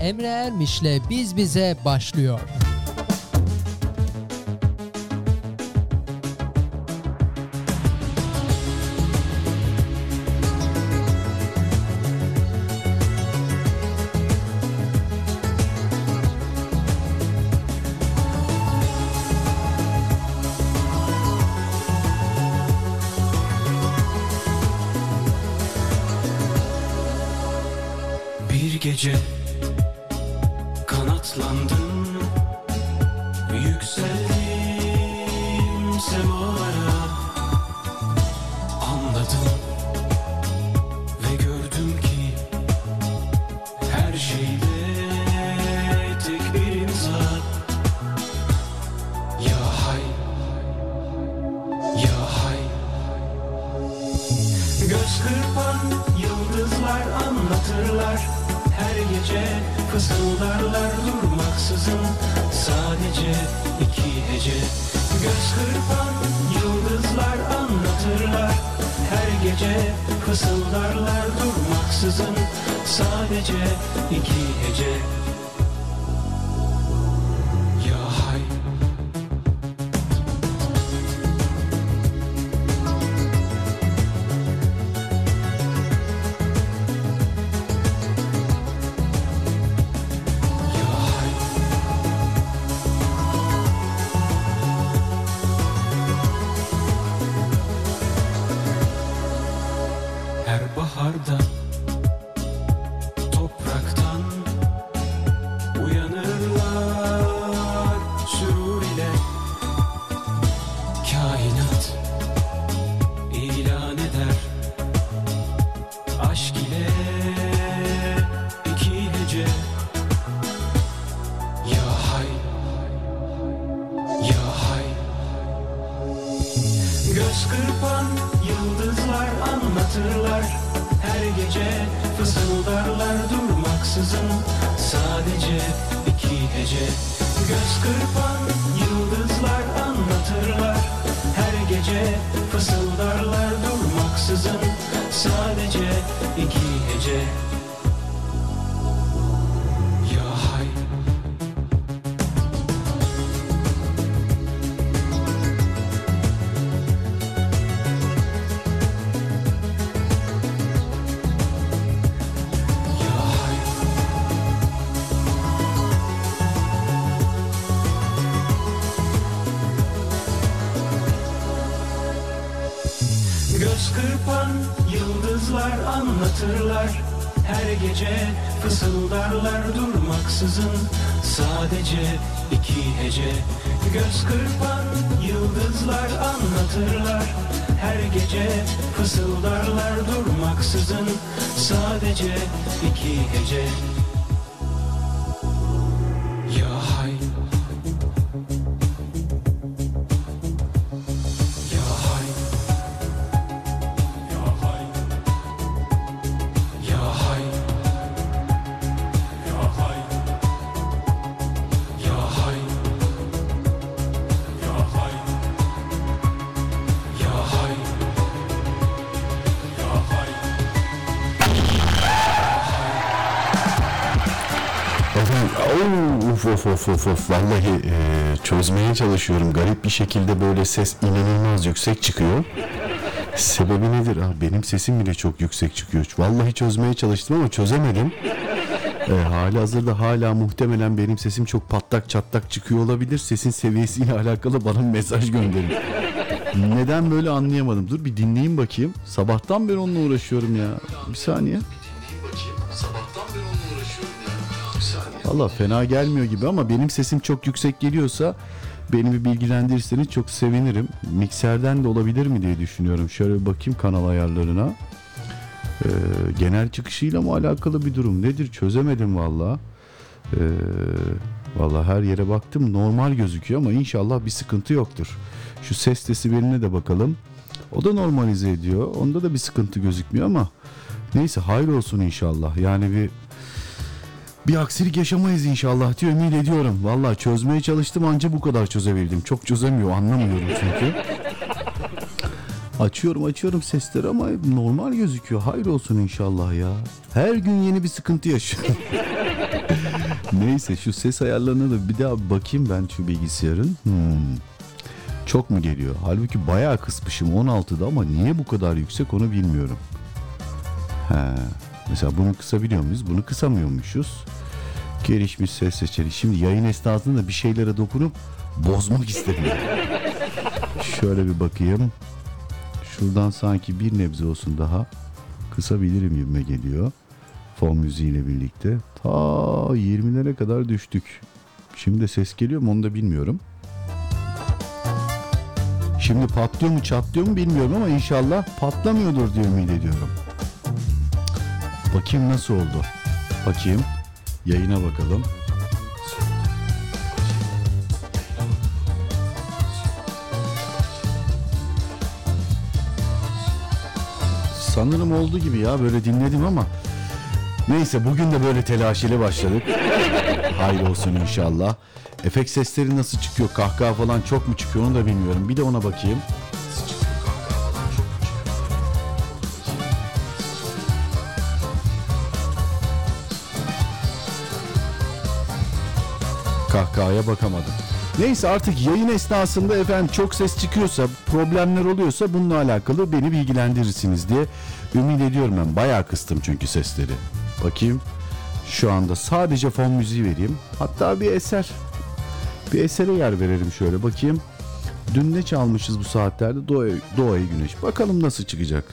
Emre Ermiş'le Biz Bize başlıyor. Fısıldarlar durmaksızın Sadece iki hece. Göz kırpan yıldızlar anlatırlar Her gece. Fısıldarlar durmaksızın Sadece iki hece Of of of of of vallahi e, çözmeye çalışıyorum. Garip bir şekilde böyle ses inanılmaz yüksek çıkıyor. Sebebi nedir? Ah, benim sesim bile çok yüksek çıkıyor. Vallahi çözmeye çalıştım ama çözemedim. E, hali hazırda hala muhtemelen benim sesim çok patlak çatlak çıkıyor olabilir. Sesin seviyesiyle alakalı bana mesaj gönderin. Neden böyle anlayamadım. Dur bir dinleyeyim bakayım. Sabahtan beri onunla uğraşıyorum ya. Bir saniye. Valla fena gelmiyor gibi ama benim sesim çok yüksek geliyorsa beni bir bilgilendirirseniz çok sevinirim. Mikserden de olabilir mi diye düşünüyorum. Şöyle bir bakayım kanal ayarlarına. Ee, genel çıkışıyla mı alakalı bir durum nedir çözemedim valla. Ee, valla her yere baktım normal gözüküyor ama inşallah bir sıkıntı yoktur. Şu ses desibeline de bakalım. O da normalize ediyor. Onda da bir sıkıntı gözükmüyor ama neyse hayır olsun inşallah. Yani bir bir aksilik yaşamayız inşallah diye ümit ediyorum. Vallahi çözmeye çalıştım anca bu kadar çözebildim. Çok çözemiyor anlamıyorum çünkü. Açıyorum açıyorum sesleri ama normal gözüküyor. Hayır olsun inşallah ya. Her gün yeni bir sıkıntı yaşıyorum. Neyse şu ses ayarlarına da bir daha bakayım ben şu bilgisayarın. Hmm. Çok mu geliyor? Halbuki bayağı kısmışım 16'da ama niye bu kadar yüksek onu bilmiyorum. He. Mesela bunu kısabiliyor muyuz? Bunu kısamıyormuşuz. Gelişmiş ses seçeneği. Şimdi yayın esnasında bir şeylere dokunup bozmak istemiyorum. Şöyle bir bakayım. Şuradan sanki bir nebze olsun daha kısabilirim gibime geliyor. Fon müziğiyle birlikte. Ta 20'lere kadar düştük. Şimdi ses geliyor mu onu da bilmiyorum. Şimdi patlıyor mu çatlıyor mu bilmiyorum ama inşallah patlamıyordur diye ümit ediyorum. Bakayım nasıl oldu. Bakayım. Yayına bakalım. Sanırım oldu gibi ya böyle dinledim ama Neyse bugün de böyle telaşeli başladık. Hayır olsun inşallah. Efekt sesleri nasıl çıkıyor? Kahkaha falan çok mu çıkıyor onu da bilmiyorum. Bir de ona bakayım. Kahkahaya bakamadım. Neyse artık yayın esnasında efendim çok ses çıkıyorsa, problemler oluyorsa bununla alakalı beni bilgilendirirsiniz diye ümit ediyorum ben. Bayağı kıstım çünkü sesleri. Bakayım. Şu anda sadece fon müziği vereyim. Hatta bir eser. Bir esere yer verelim şöyle bakayım. Dün ne çalmışız bu saatlerde? Doğa, Doğayı Güneş. Bakalım nasıl çıkacak.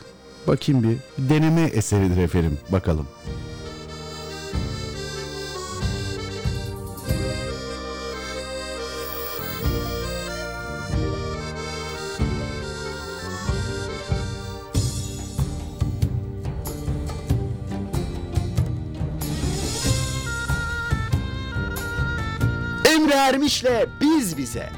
Bakayım bir deneme eseridir efendim. Bakalım. Ermiş'le biz bize.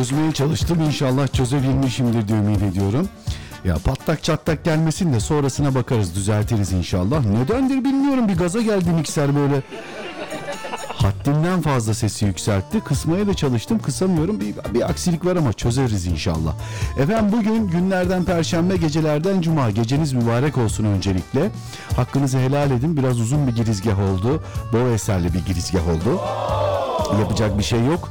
Çözmeye çalıştım inşallah çözebilmişimdir diye ümit ediyorum. Ya patlak çatlak gelmesin de sonrasına bakarız düzeltiriz inşallah. Nedendir bilmiyorum bir gaza geldi mikser böyle. Haddinden fazla sesi yükseltti. Kısmaya da çalıştım kısamıyorum. Bir, bir aksilik var ama çözeriz inşallah. Efendim bugün günlerden perşembe gecelerden cuma. Geceniz mübarek olsun öncelikle. Hakkınızı helal edin. Biraz uzun bir girizgah oldu. Bol eserli bir girizgah oldu. Yapacak bir şey yok.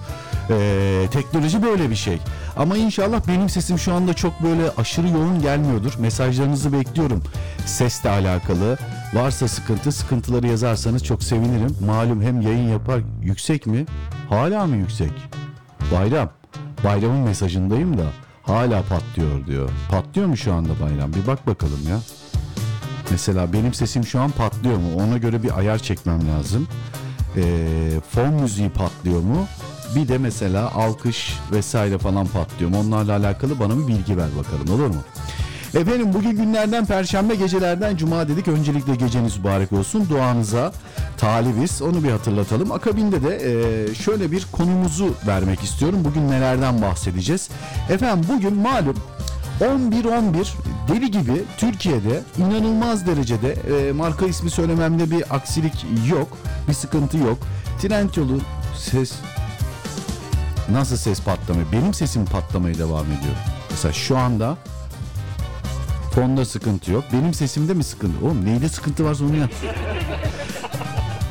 Ee, teknoloji böyle bir şey. Ama inşallah benim sesim şu anda çok böyle aşırı yoğun gelmiyordur. Mesajlarınızı bekliyorum. Sesle alakalı. Varsa sıkıntı, sıkıntıları yazarsanız çok sevinirim. Malum hem yayın yapar yüksek mi? Hala mı yüksek? Bayram. Bayramın mesajındayım da hala patlıyor diyor. Patlıyor mu şu anda bayram? Bir bak bakalım ya. Mesela benim sesim şu an patlıyor mu? Ona göre bir ayar çekmem lazım. Ee, fon müziği patlıyor mu? Bir de mesela alkış vesaire falan patlıyor? Onlarla alakalı bana bir bilgi ver bakalım olur mu? Efendim bugün günlerden perşembe gecelerden cuma dedik. Öncelikle geceniz mübarek olsun. Duanıza talibiz. Onu bir hatırlatalım. Akabinde de e, şöyle bir konumuzu vermek istiyorum. Bugün nelerden bahsedeceğiz? Efendim bugün malum 11-11 deli gibi Türkiye'de inanılmaz derecede e, marka ismi söylememde bir aksilik yok. Bir sıkıntı yok. Trendyol'un ses nasıl ses patlamıyor? Benim sesim patlamaya devam ediyor. Mesela şu anda fonda sıkıntı yok. Benim sesimde mi sıkıntı? Oğlum neyde sıkıntı varsa onu yap.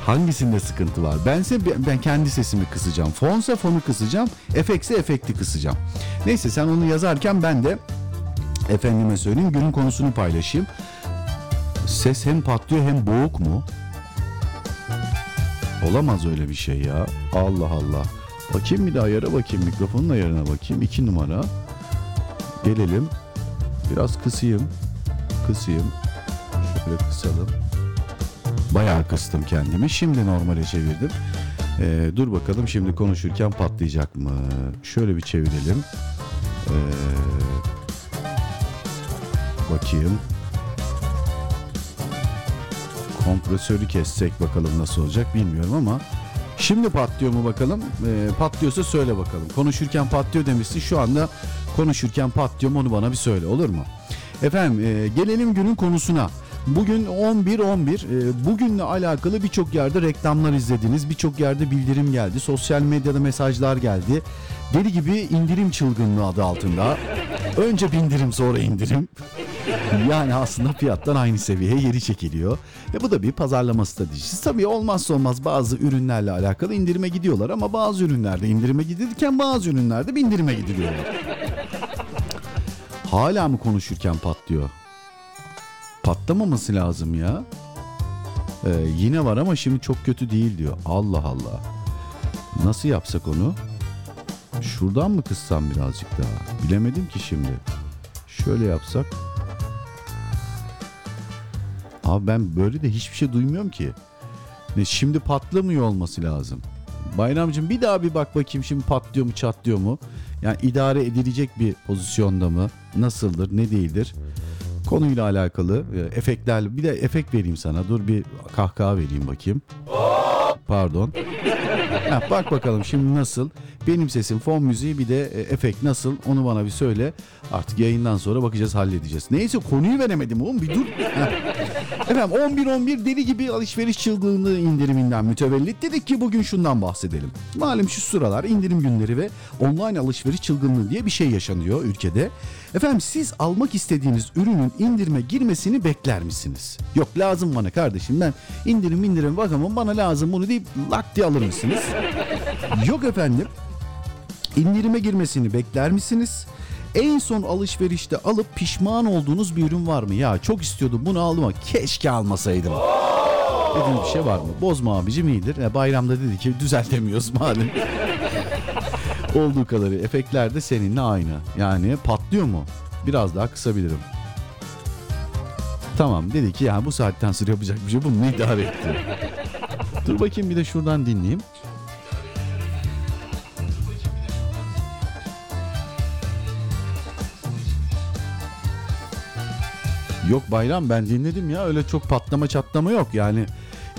Hangisinde sıkıntı var? Bense ben kendi sesimi kısacağım. Fonsa fonu kısacağım. Efekse efekti kısacağım. Neyse sen onu yazarken ben de efendime söyleyeyim günün konusunu paylaşayım. Ses hem patlıyor hem boğuk mu? Olamaz öyle bir şey ya. Allah Allah. Bakayım bir de ayara bakayım. Mikrofonun ayarına bakayım. İki numara. Gelelim. Biraz kısayım. Kısayım. Şöyle kısalım. Bayağı kıstım kendimi. Şimdi normale çevirdim. Ee, dur bakalım şimdi konuşurken patlayacak mı? Şöyle bir çevirelim. Ee, bakayım. Kompresörü kessek bakalım nasıl olacak bilmiyorum ama Şimdi patlıyor mu bakalım? Ee, patlıyorsa söyle bakalım. Konuşurken patlıyor demişsin. Şu anda konuşurken patlıyor mu onu bana bir söyle olur mu? Efendim e, gelelim günün konusuna. Bugün 11-11 e, bugünle alakalı birçok yerde reklamlar izlediniz. Birçok yerde bildirim geldi. Sosyal medyada mesajlar geldi. Deli gibi indirim çılgınlığı adı altında. Önce bindirim sonra indirim. Yani aslında fiyattan aynı seviyeye geri çekiliyor. Ve bu da bir pazarlama stratejisi. Tabii olmazsa olmaz bazı ürünlerle alakalı indirime gidiyorlar ama bazı ürünlerde indirime gidilirken bazı ürünlerde bindirime gidiliyorlar. Hala mı konuşurken patlıyor? Patlamaması lazım ya. Ee, yine var ama şimdi çok kötü değil diyor. Allah Allah. Nasıl yapsak onu? Şuradan mı kıssam birazcık daha? Bilemedim ki şimdi. Şöyle yapsak. Abi ben böyle de hiçbir şey duymuyorum ki. Ne şimdi patlamıyor olması lazım. Bayramcığım bir daha bir bak bakayım şimdi patlıyor mu çatlıyor mu? Yani idare edilecek bir pozisyonda mı? Nasıldır ne değildir? Konuyla alakalı e, efektlerle bir de efekt vereyim sana. Dur bir kahkaha vereyim bakayım. Pardon. Ha, bak bakalım şimdi nasıl? Benim sesim, fon müziği bir de e, efekt nasıl? Onu bana bir söyle. Artık yayından sonra bakacağız, halledeceğiz. Neyse konuyu veremedim oğlum bir dur. Ha. Efendim 11-11 deli gibi alışveriş çılgınlığı indiriminden mütevellit dedik ki bugün şundan bahsedelim. Malum şu sıralar indirim günleri ve online alışveriş çılgınlığı diye bir şey yaşanıyor ülkede. Efendim siz almak istediğiniz ürünün indirime girmesini bekler misiniz? Yok lazım bana kardeşim ben indirim indirim bakamam bana lazım bunu deyip lak diye alır mısınız? Yok efendim indirime girmesini bekler misiniz? En son alışverişte alıp pişman olduğunuz bir ürün var mı? Ya çok istiyordum bunu aldım ama keşke almasaydım. Dediğim bir şey var mı? Bozma abicim iyidir. E, bayramda dedi ki düzeltemiyoruz madem. Olduğu kadarı efektler de seninle aynı. Yani patlıyor mu? Biraz daha kısabilirim. Tamam dedi ki ya bu saatten sonra yapacak bir şey bunu idare etti. Dur bakayım bir de şuradan dinleyeyim. Yok bayram ben dinledim ya öyle çok patlama çatlama yok yani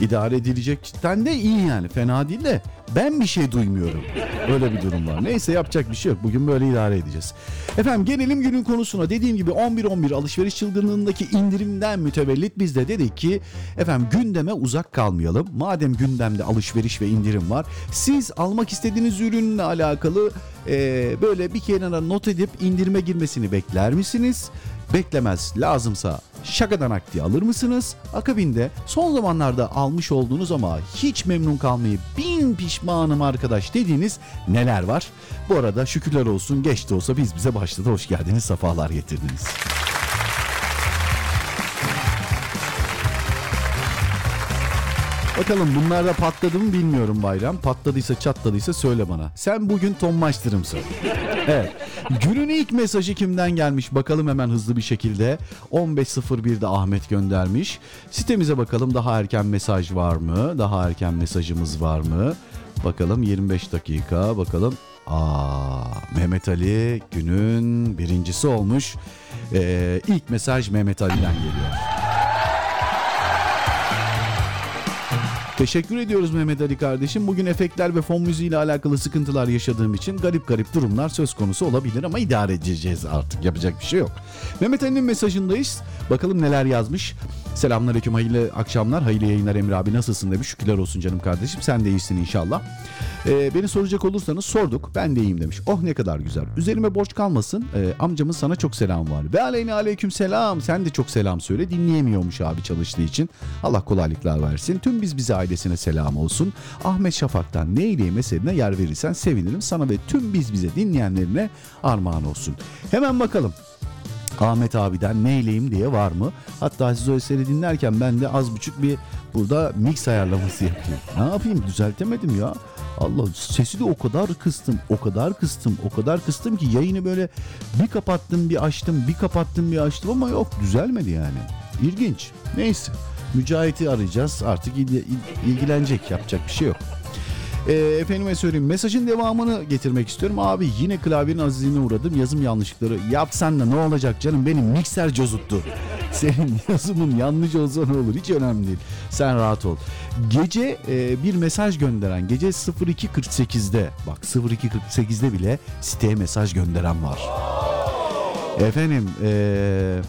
idare edilecekten de iyi yani fena değil de ben bir şey duymuyorum. Öyle bir durum var. Neyse yapacak bir şey yok. Bugün böyle idare edeceğiz. Efendim gelelim günün konusuna. Dediğim gibi 11-11 alışveriş çılgınlığındaki indirimden mütevellit biz de dedik ki efendim gündeme uzak kalmayalım. Madem gündemde alışveriş ve indirim var. Siz almak istediğiniz ürünle alakalı e, böyle bir kenara not edip indirime girmesini bekler misiniz? Beklemez lazımsa şakadan akdi alır mısınız? Akabinde son zamanlarda almış olduğunuz ama hiç memnun kalmayıp bin pişmanım arkadaş dediğiniz neler var? Bu arada şükürler olsun geç de olsa biz bize başladı. Hoş geldiniz, sefalar getirdiniz. Bakalım bunlarda patladı mı bilmiyorum Bayram. Patladıysa çatladıysa söyle bana. Sen bugün Tom Maçtırımsın. Evet. Günün ilk mesajı kimden gelmiş bakalım hemen hızlı bir şekilde. 15.01'de Ahmet göndermiş. Sitemize bakalım daha erken mesaj var mı? Daha erken mesajımız var mı? Bakalım 25 dakika bakalım. Aa, Mehmet Ali günün birincisi olmuş. Ee, ilk mesaj Mehmet Ali'den geliyor. Teşekkür ediyoruz Mehmet Ali kardeşim. Bugün efektler ve fon müziği ile alakalı sıkıntılar yaşadığım için garip garip durumlar söz konusu olabilir ama idare edeceğiz artık. Yapacak bir şey yok. Mehmet Ali'nin mesajındayız. Bakalım neler yazmış. Selamünaleyküm, hayırlı akşamlar, hayırlı yayınlar Emre abi nasılsın demiş. Şükürler olsun canım kardeşim. Sen de iyisin inşallah. Ee, beni soracak olursanız sorduk. Ben de iyiyim demiş. Oh ne kadar güzel. Üzerime borç kalmasın. Ee, amcamın sana çok selam var. Ve aleyhine aleyküm selam. Sen de çok selam söyle. Dinleyemiyormuş abi çalıştığı için. Allah kolaylıklar versin. Tüm biz bize ailesine selam olsun. Ahmet Şafak'tan ne iyiliği meseline yer verirsen sevinirim. Sana ve tüm biz bize dinleyenlerine armağan olsun. Hemen bakalım. Ahmet abiden neyleyim diye var mı? Hatta siz o eseri dinlerken ben de az buçuk bir burada mix ayarlaması yapayım. Ne yapayım düzeltemedim ya. Allah sesi de o kadar kıstım, o kadar kıstım, o kadar kıstım ki yayını böyle bir kapattım bir açtım, bir kapattım bir açtım ama yok düzelmedi yani. İlginç. Neyse. Mücahit'i arayacağız. Artık il- il- ilgilenecek. Yapacak bir şey yok. E, efendime söyleyeyim mesajın devamını getirmek istiyorum. Abi yine klavyenin azizliğine uğradım. Yazım yanlışlıkları. Yapsan da ne olacak canım benim mikser cozuttu. Senin yazımın yanlış olsa ne olur hiç önemli değil. Sen rahat ol. Gece e, bir mesaj gönderen gece 02.48'de bak 02.48'de bile siteye mesaj gönderen var. Efendim e,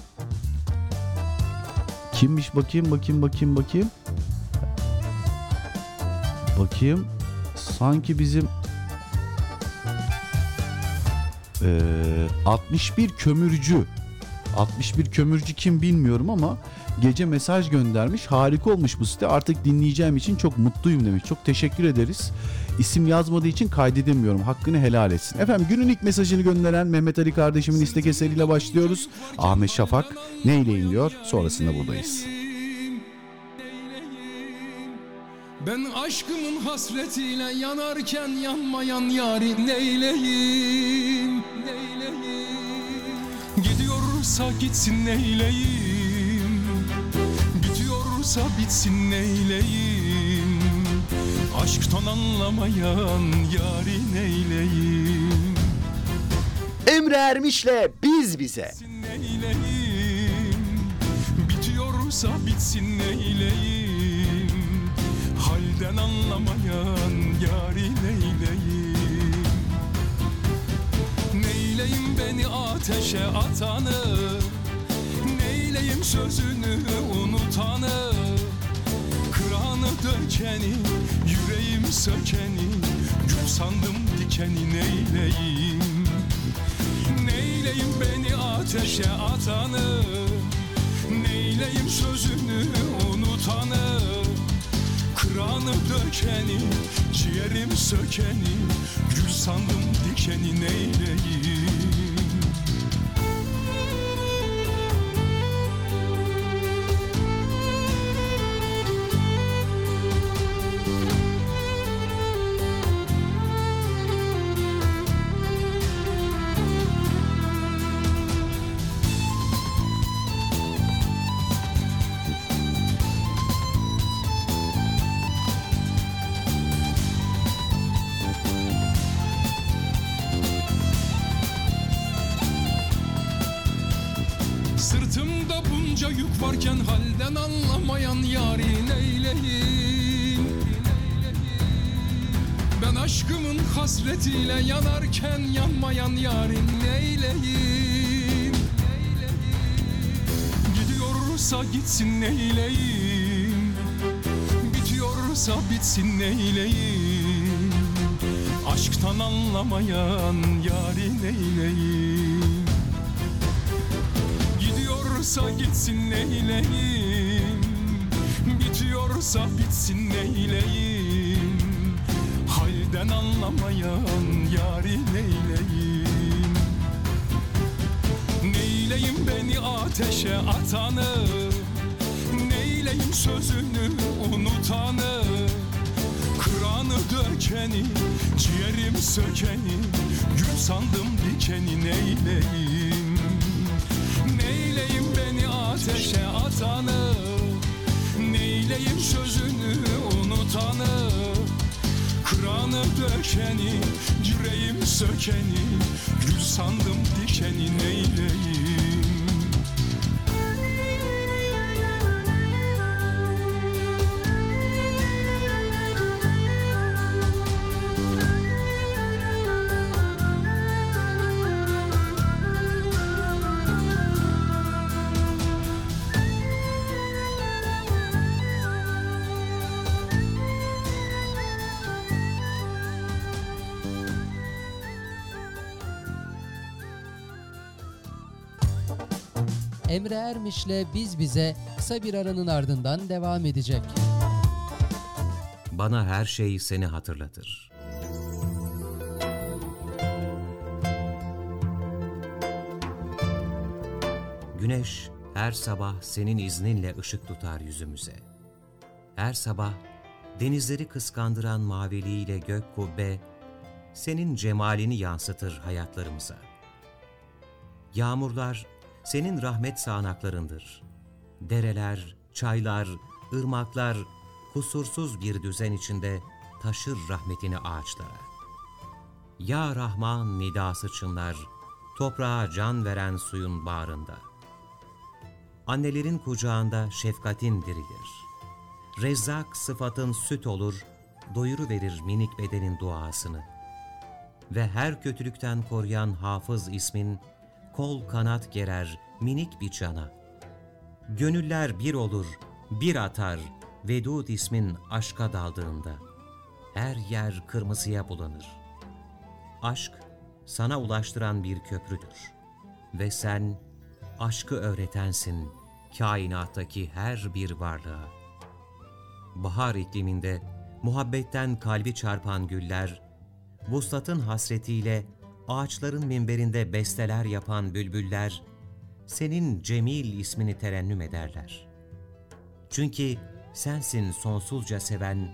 kimmiş bakayım bakayım bakayım bakayım. Bakayım sanki bizim eee, 61 kömürcü 61 kömürcü kim bilmiyorum ama gece mesaj göndermiş. Harika olmuş bu site. Artık dinleyeceğim için çok mutluyum demiş. Çok teşekkür ederiz. İsim yazmadığı için kaydedemiyorum. Hakkını helal etsin. Efendim günün ilk mesajını gönderen Mehmet Ali kardeşimin istek eseriyle başlıyoruz. Ahmet Şafak neyleyim diyor. Sonrasında buradayız. Ben aşkımın hasretiyle yanarken yanmayan yari neyleyim, neyleyim Gidiyorsa gitsin neyleyim Bitiyorsa bitsin neyleyim Aşktan anlamayan yari neyleyim? Emre Ermiş'le biz bize. Bitiyorsa bitsin neyleyim? Halden anlamayan yari neyleyim? Neyleyim beni ateşe atanı? Neyleyim sözünü unutanı Kıranı dökeni, yüreğim sökeni Gül sandım dikeni neyleyim? Neyleyim beni ateşe atanı? Neyleyim sözünü unutanı? Kıranı dökeni Ciğerim sökeni Gül sandım dikeni neyleyim hasretiyle yanarken yanmayan yarim neyleyim? Gidiyorsa gitsin neyleyim? Bitiyorsa bitsin neyleyim? Aşktan anlamayan yari neyleyim? Gidiyorsa gitsin neyleyim? Bitiyorsa bitsin neyleyim Halden anlamayan yari neyleyim? Neyleyim beni ateşe atanı? Neyleyim sözünü unutanı? Kıranı dökeni, ciğerim sökeni Gül sandım dikeni neyleyim? Neyleyim beni ateşe atanı? Neyleyim sözünü unutanı Kıranı dökeni, ciğerim sökeni Gül sandım dikeni neyleyim Emre Ermiş'le Biz Bize kısa bir aranın ardından devam edecek. Bana her şey seni hatırlatır. Güneş her sabah senin izninle ışık tutar yüzümüze. Her sabah denizleri kıskandıran maviliğiyle gök kubbe senin cemalini yansıtır hayatlarımıza. Yağmurlar senin rahmet sağanaklarındır. Dereler, çaylar, ırmaklar kusursuz bir düzen içinde taşır rahmetini ağaçlara. Ya Rahman nidası çınlar, toprağa can veren suyun bağrında. Annelerin kucağında şefkatin dirilir. Rezzak sıfatın süt olur, doyuru verir minik bedenin duasını. Ve her kötülükten koruyan hafız ismin, kol kanat gerer minik bir cana. Gönüller bir olur, bir atar, Vedud ismin aşka daldığında. Her yer kırmızıya bulanır. Aşk, sana ulaştıran bir köprüdür. Ve sen, aşkı öğretensin kainattaki her bir varlığa. Bahar ikliminde muhabbetten kalbi çarpan güller, vuslatın hasretiyle ağaçların minberinde besteler yapan bülbüller, senin Cemil ismini terennüm ederler. Çünkü sensin sonsuzca seven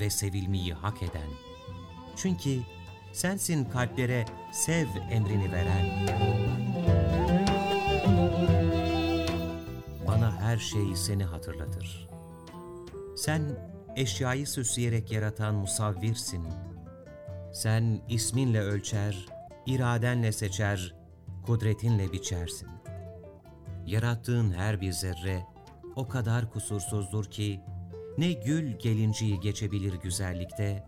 ve sevilmeyi hak eden. Çünkü sensin kalplere sev emrini veren. Bana her şey seni hatırlatır. Sen eşyayı süsleyerek yaratan musavvirsin. Sen isminle ölçer, iradenle seçer, kudretinle biçersin. Yarattığın her bir zerre o kadar kusursuzdur ki ne gül gelinciyi geçebilir güzellikte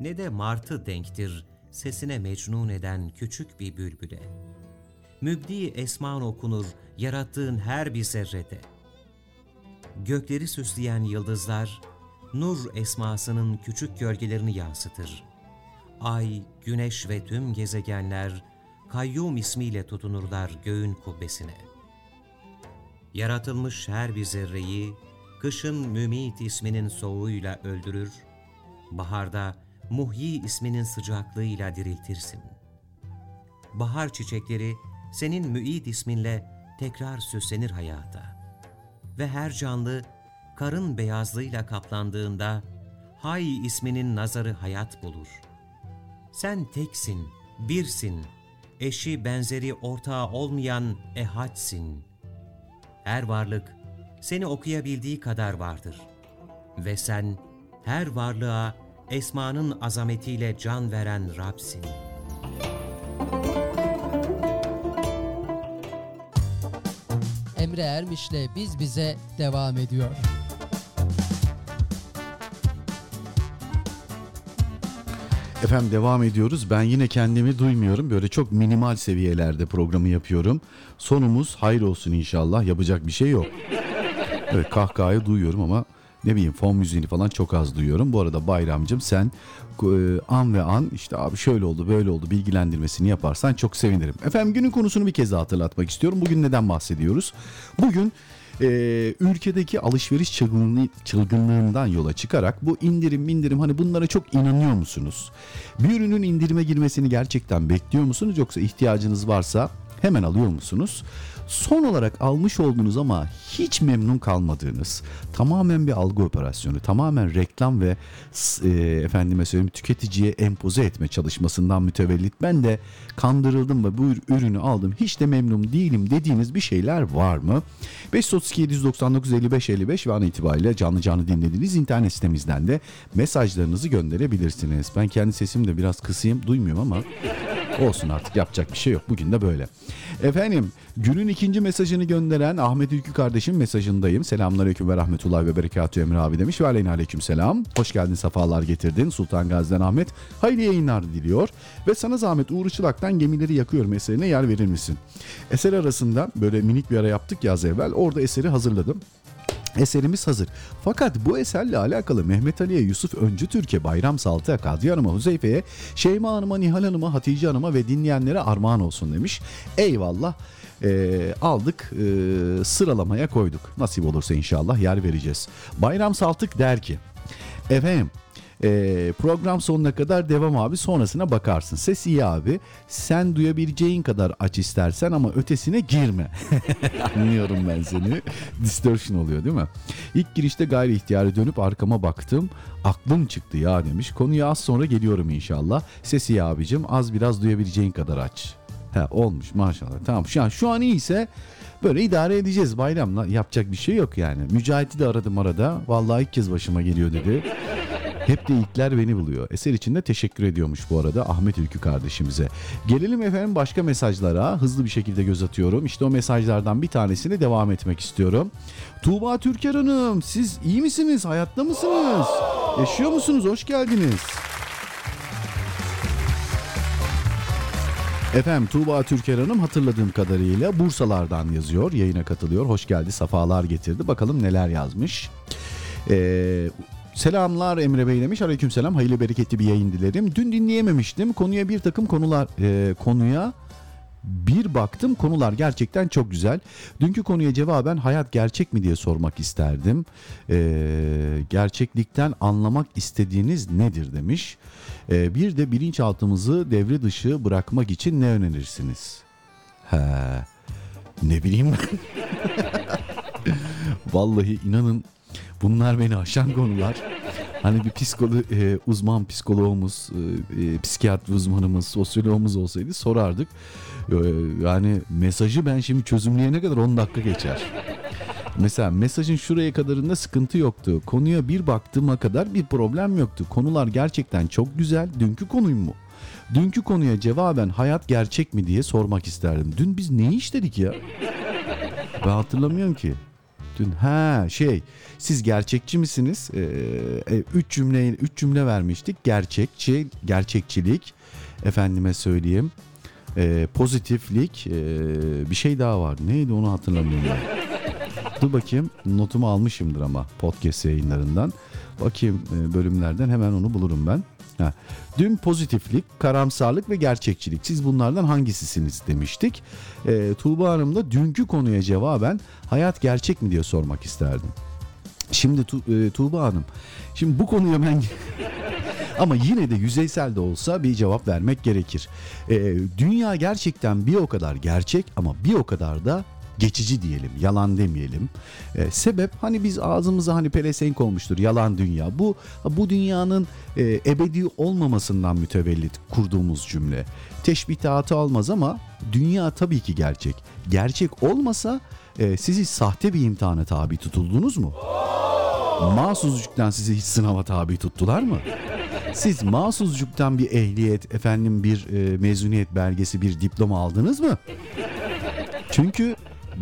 ne de martı denktir sesine mecnun eden küçük bir bülbüle. Mübdi esman okunur yarattığın her bir zerrede. Gökleri süsleyen yıldızlar nur esmasının küçük gölgelerini yansıtır. Ay, güneş ve tüm gezegenler kayyum ismiyle tutunurlar göğün kubbesine. Yaratılmış her bir zerreyi kışın mümit isminin soğuğuyla öldürür, baharda muhyi isminin sıcaklığıyla diriltirsin. Bahar çiçekleri senin müid isminle tekrar süslenir hayata. Ve her canlı karın beyazlığıyla kaplandığında Hay isminin nazarı hayat bulur. Sen teksin, birsin, eşi benzeri ortağı olmayan ehadsin. Her varlık seni okuyabildiği kadar vardır. Ve sen her varlığa esmanın azametiyle can veren Rab'sin. Emre Ermiş'le Biz Bize devam ediyor. Efendim devam ediyoruz. Ben yine kendimi duymuyorum. Böyle çok minimal seviyelerde programı yapıyorum. Sonumuz hayır olsun inşallah. Yapacak bir şey yok. Evet kahkahayı duyuyorum ama ne bileyim fon müziğini falan çok az duyuyorum. Bu arada Bayramcığım sen e, an ve an işte abi şöyle oldu böyle oldu bilgilendirmesini yaparsan çok sevinirim. Efendim günün konusunu bir kez daha hatırlatmak istiyorum. Bugün neden bahsediyoruz? Bugün e, ülkedeki alışveriş çılgınlığı, çılgınlığından yola çıkarak bu indirim indirim hani bunlara çok inanıyor musunuz? Bir ürünün indirime girmesini gerçekten bekliyor musunuz yoksa ihtiyacınız varsa hemen alıyor musunuz? Son olarak almış olduğunuz ama hiç memnun kalmadığınız tamamen bir algı operasyonu, tamamen reklam ve e, efendime söyleyeyim tüketiciye empoze etme çalışmasından mütevellit ben de kandırıldım ve bu ürünü aldım hiç de memnun değilim dediğiniz bir şeyler var mı? 532 799 55 55 ve an itibariyle canlı canlı dinlediğiniz internet sitemizden de mesajlarınızı gönderebilirsiniz. Ben kendi sesimi de biraz kısayım duymuyorum ama olsun artık yapacak bir şey yok. Bugün de böyle. Efendim günün ikinci mesajını gönderen Ahmet Ülkü kardeşim mesajındayım. Selamünaleyküm ve rahmetullahi ve berekatü Emre abi demiş. Ve aleyküm selam. Hoş geldin sefalar getirdin. Sultan Gazi'den Ahmet. Hayırlı yayınlar diliyor. Ve sana zahmet Uğur Işılak'tan gemileri yakıyorum eserine yer verir misin? Eser arasında böyle minik bir ara yaptık yaz evvel. Orada eseri hazırladım. Eserimiz hazır. Fakat bu eserle alakalı Mehmet Ali'ye, Yusuf Öncü Türkiye, Bayram Saltı'ya, Kadriye Hanım'a, Huzeyfe'ye, Şeyma Hanım'a, Nihal Hanım'a, Hatice Hanım'a ve dinleyenlere armağan olsun demiş. Eyvallah. Ee, aldık e, sıralamaya koyduk. Nasip olursa inşallah yer vereceğiz. Bayram Saltık der ki efendim ee, program sonuna kadar devam abi sonrasına bakarsın. Ses iyi abi. Sen duyabileceğin kadar aç istersen ama ötesine girme. Anlıyorum ben seni. Distortion oluyor değil mi? İlk girişte gayri ihtiyarı dönüp arkama baktım. Aklım çıktı ya demiş. Konuya az sonra geliyorum inşallah. Ses iyi abicim az biraz duyabileceğin kadar aç. He olmuş maşallah. Tamam şu an şu an iyiyse böyle idare edeceğiz bayramla. Yapacak bir şey yok yani. Mücahit'i de aradım arada. Vallahi ilk kez başıma geliyor dedi. Hep de ilkler beni buluyor. Eser için de teşekkür ediyormuş bu arada Ahmet Ülkü kardeşimize. Gelelim efendim başka mesajlara. Hızlı bir şekilde göz atıyorum. İşte o mesajlardan bir tanesine devam etmek istiyorum. Tuğba Türker Hanım siz iyi misiniz? Hayatta mısınız? Yaşıyor musunuz? Hoş geldiniz. Efendim Tuğba Türker Hanım hatırladığım kadarıyla Bursalardan yazıyor. Yayına katılıyor. Hoş geldi. Safalar getirdi. Bakalım neler yazmış. Eee Selamlar Emre Bey demiş. Aleyküm selam. Hayırlı bereketli bir yayın dilerim. Dün dinleyememiştim. Konuya bir takım konular e, konuya bir baktım konular gerçekten çok güzel. Dünkü konuya cevaben hayat gerçek mi diye sormak isterdim. Ee, gerçeklikten anlamak istediğiniz nedir demiş. Ee, bir de bilinçaltımızı devre dışı bırakmak için ne önerirsiniz? He, ne bileyim. Vallahi inanın bunlar beni aşan konular. Hani bir psikolo e, uzman psikoloğumuz, e, e, psikiyatri uzmanımız, sosyoloğumuz olsaydı sorardık. E, yani mesajı ben şimdi çözümleyene kadar 10 dakika geçer. Mesela mesajın şuraya kadarında sıkıntı yoktu. Konuya bir baktığıma kadar bir problem yoktu. Konular gerçekten çok güzel. Dünkü konuyum mu? Dünkü konuya cevaben hayat gerçek mi diye sormak isterdim. Dün biz neyi işledik ya? Ben hatırlamıyorum ki. Dün ha şey siz gerçekçi misiniz? Ee, e, üç cümle üç cümle vermiştik. Gerçekçi, gerçekçilik. Efendime söyleyeyim. Ee, pozitiflik. ee, bir şey daha var. Neydi onu hatırlamıyorum. Dur bakayım notumu almışımdır ama podcast yayınlarından. Bakayım e, bölümlerden hemen onu bulurum ben. Ha. Dün pozitiflik, karamsarlık ve gerçekçilik. Siz bunlardan hangisisiniz demiştik. E, Tuğba Hanım da dünkü konuya cevaben hayat gerçek mi diye sormak isterdim. Şimdi tu, e, Tuğba Hanım, şimdi bu konuya ben ama yine de yüzeysel de olsa bir cevap vermek gerekir. E, dünya gerçekten bir o kadar gerçek ama bir o kadar da geçici diyelim, yalan demeyelim. E, sebep hani biz ağzımıza hani pelesenk olmuştur yalan dünya. Bu bu dünyanın e, ebedi olmamasından mütevellit kurduğumuz cümle. Teşbihatı almaz ama dünya tabii ki gerçek. Gerçek olmasa e, siz hiç sahte bir imtihana tabi tutuldunuz mu? Mahsuzluktan sizi hiç sınava tabi tuttular mı? Siz mahsuzluktan bir ehliyet, efendim bir e, mezuniyet belgesi, bir diploma aldınız mı? Çünkü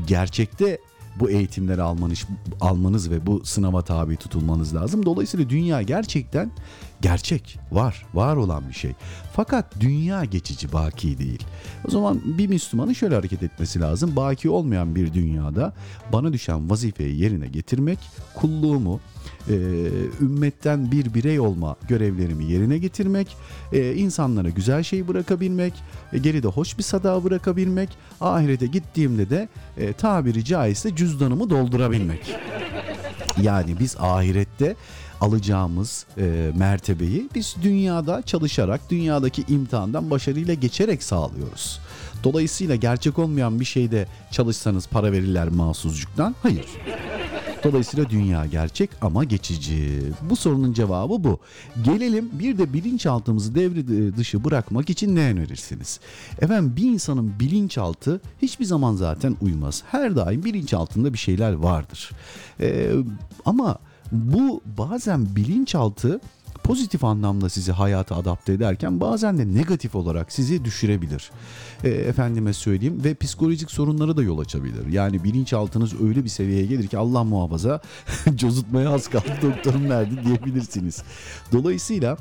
gerçekte bu eğitimleri almanız, almanız ve bu sınava tabi tutulmanız lazım. Dolayısıyla dünya gerçekten gerçek, var, var olan bir şey. Fakat dünya geçici, baki değil. O zaman bir Müslümanın şöyle hareket etmesi lazım. Baki olmayan bir dünyada bana düşen vazifeyi yerine getirmek, kulluğumu, e, ümmetten bir birey olma görevlerimi yerine getirmek, e, insanlara güzel şey bırakabilmek, e, geride hoş bir sada bırakabilmek, ahirete gittiğimde de e, tabiri caizse cüzdanımı doldurabilmek. Yani biz ahirette alacağımız e, mertebeyi biz dünyada çalışarak, dünyadaki imtihandan başarıyla geçerek sağlıyoruz. Dolayısıyla gerçek olmayan bir şeyde çalışsanız para verirler mahsuzcuktan. Hayır. Dolayısıyla dünya gerçek ama geçici. Bu sorunun cevabı bu. Gelelim bir de bilinçaltımızı devre dışı bırakmak için ne önerirsiniz? Efendim bir insanın bilinçaltı hiçbir zaman zaten uymaz. Her daim bilinçaltında bir şeyler vardır. Ee, ama bu bazen bilinçaltı pozitif anlamda sizi hayata adapte ederken bazen de negatif olarak sizi düşürebilir. E, efendime söyleyeyim ve psikolojik sorunlara da yol açabilir. Yani bilinçaltınız öyle bir seviyeye gelir ki Allah muhafaza cozutmaya az kaldı doktorum nerede diyebilirsiniz. Dolayısıyla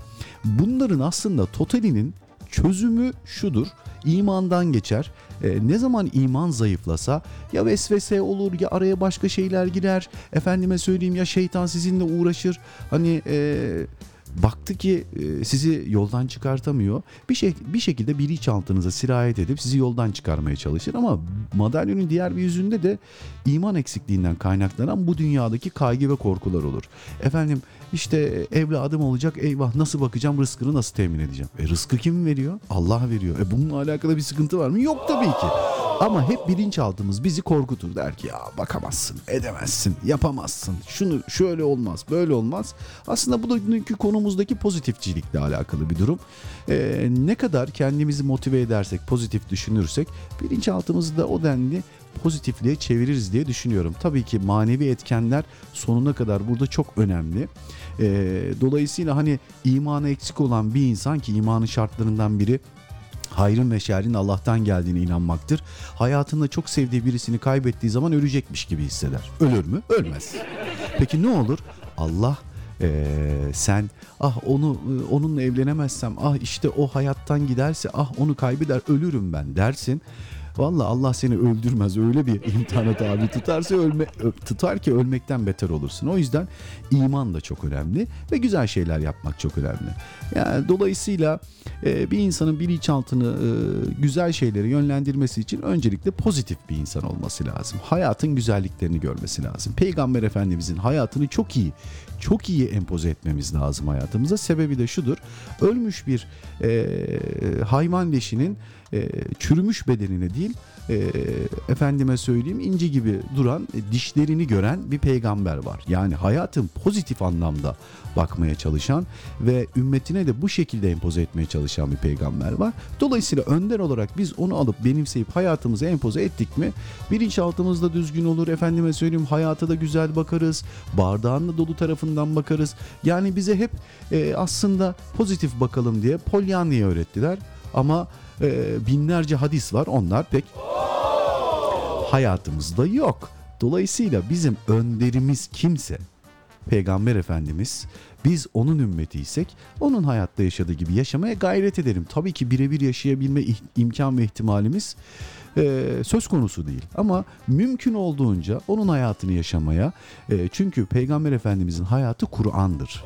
bunların aslında totalinin çözümü şudur. İmandan geçer. E, ne zaman iman zayıflasa ya vesvese olur ya araya başka şeyler girer. Efendime söyleyeyim ya şeytan sizinle uğraşır. Hani e, baktı ki e, sizi yoldan çıkartamıyor. Bir şey bir şekilde bilinçaltınıza sirayet edip sizi yoldan çıkarmaya çalışır ama madalyonun diğer bir yüzünde de iman eksikliğinden kaynaklanan bu dünyadaki kaygı ve korkular olur. Efendim işte evladım olacak eyvah nasıl bakacağım rızkını nasıl temin edeceğim? E rızkı kim veriyor? Allah veriyor. E bununla alakalı bir sıkıntı var mı? Yok tabii ki. Ama hep bilinçaltımız bizi korkutur. Der ki ya bakamazsın, edemezsin, yapamazsın. Şunu şöyle olmaz, böyle olmaz. Aslında bu da bugünkü konumuzdaki pozitifçilikle alakalı bir durum. Ee, ne kadar kendimizi motive edersek, pozitif düşünürsek bilinçaltımızı da o denli pozitifliğe çeviririz diye düşünüyorum. Tabii ki manevi etkenler sonuna kadar burada çok önemli. Ee, dolayısıyla hani imanı eksik olan bir insan ki imanın şartlarından biri hayrın ve şerrin Allah'tan geldiğine inanmaktır. Hayatında çok sevdiği birisini kaybettiği zaman ölecekmiş gibi hisseder. Ölür mü? Ölmez. Peki ne olur? Allah ee, sen ah onu onunla evlenemezsem ah işte o hayattan giderse ah onu kaybeder ölürüm ben dersin. Valla Allah seni öldürmez öyle bir imtihana tabi tutarsa ölme, tutar ki ölmekten beter olursun. O yüzden iman da çok önemli ve güzel şeyler yapmak çok önemli. Yani dolayısıyla e, bir insanın bilinçaltını e, güzel şeyleri yönlendirmesi için öncelikle pozitif bir insan olması lazım. Hayatın güzelliklerini görmesi lazım. Peygamber Efendimizin hayatını çok iyi, çok iyi empoze etmemiz lazım hayatımıza. Sebebi de şudur. Ölmüş bir e, hayvan leşinin e, çürümüş bedenine değil e, efendime söyleyeyim inci gibi duran e, dişlerini gören bir peygamber var. Yani hayatın pozitif anlamda bakmaya çalışan ve ümmetine de bu şekilde empoze etmeye çalışan bir peygamber var. Dolayısıyla önder olarak biz onu alıp benimseyip hayatımıza empoze ettik mi bilinçaltımız da düzgün olur. Efendime söyleyeyim hayata da güzel bakarız. Bardağın da dolu tarafından bakarız. Yani bize hep e, aslında pozitif bakalım diye Pollyanna'yı öğrettiler. Ama e, binlerce hadis var onlar pek hayatımızda yok. Dolayısıyla bizim önderimiz kimse Peygamber Efendimiz biz onun ümmetiysek onun hayatta yaşadığı gibi yaşamaya gayret edelim. Tabii ki birebir yaşayabilme imkan ve ihtimalimiz e, söz konusu değil. Ama mümkün olduğunca onun hayatını yaşamaya e, çünkü Peygamber Efendimizin hayatı Kur'an'dır.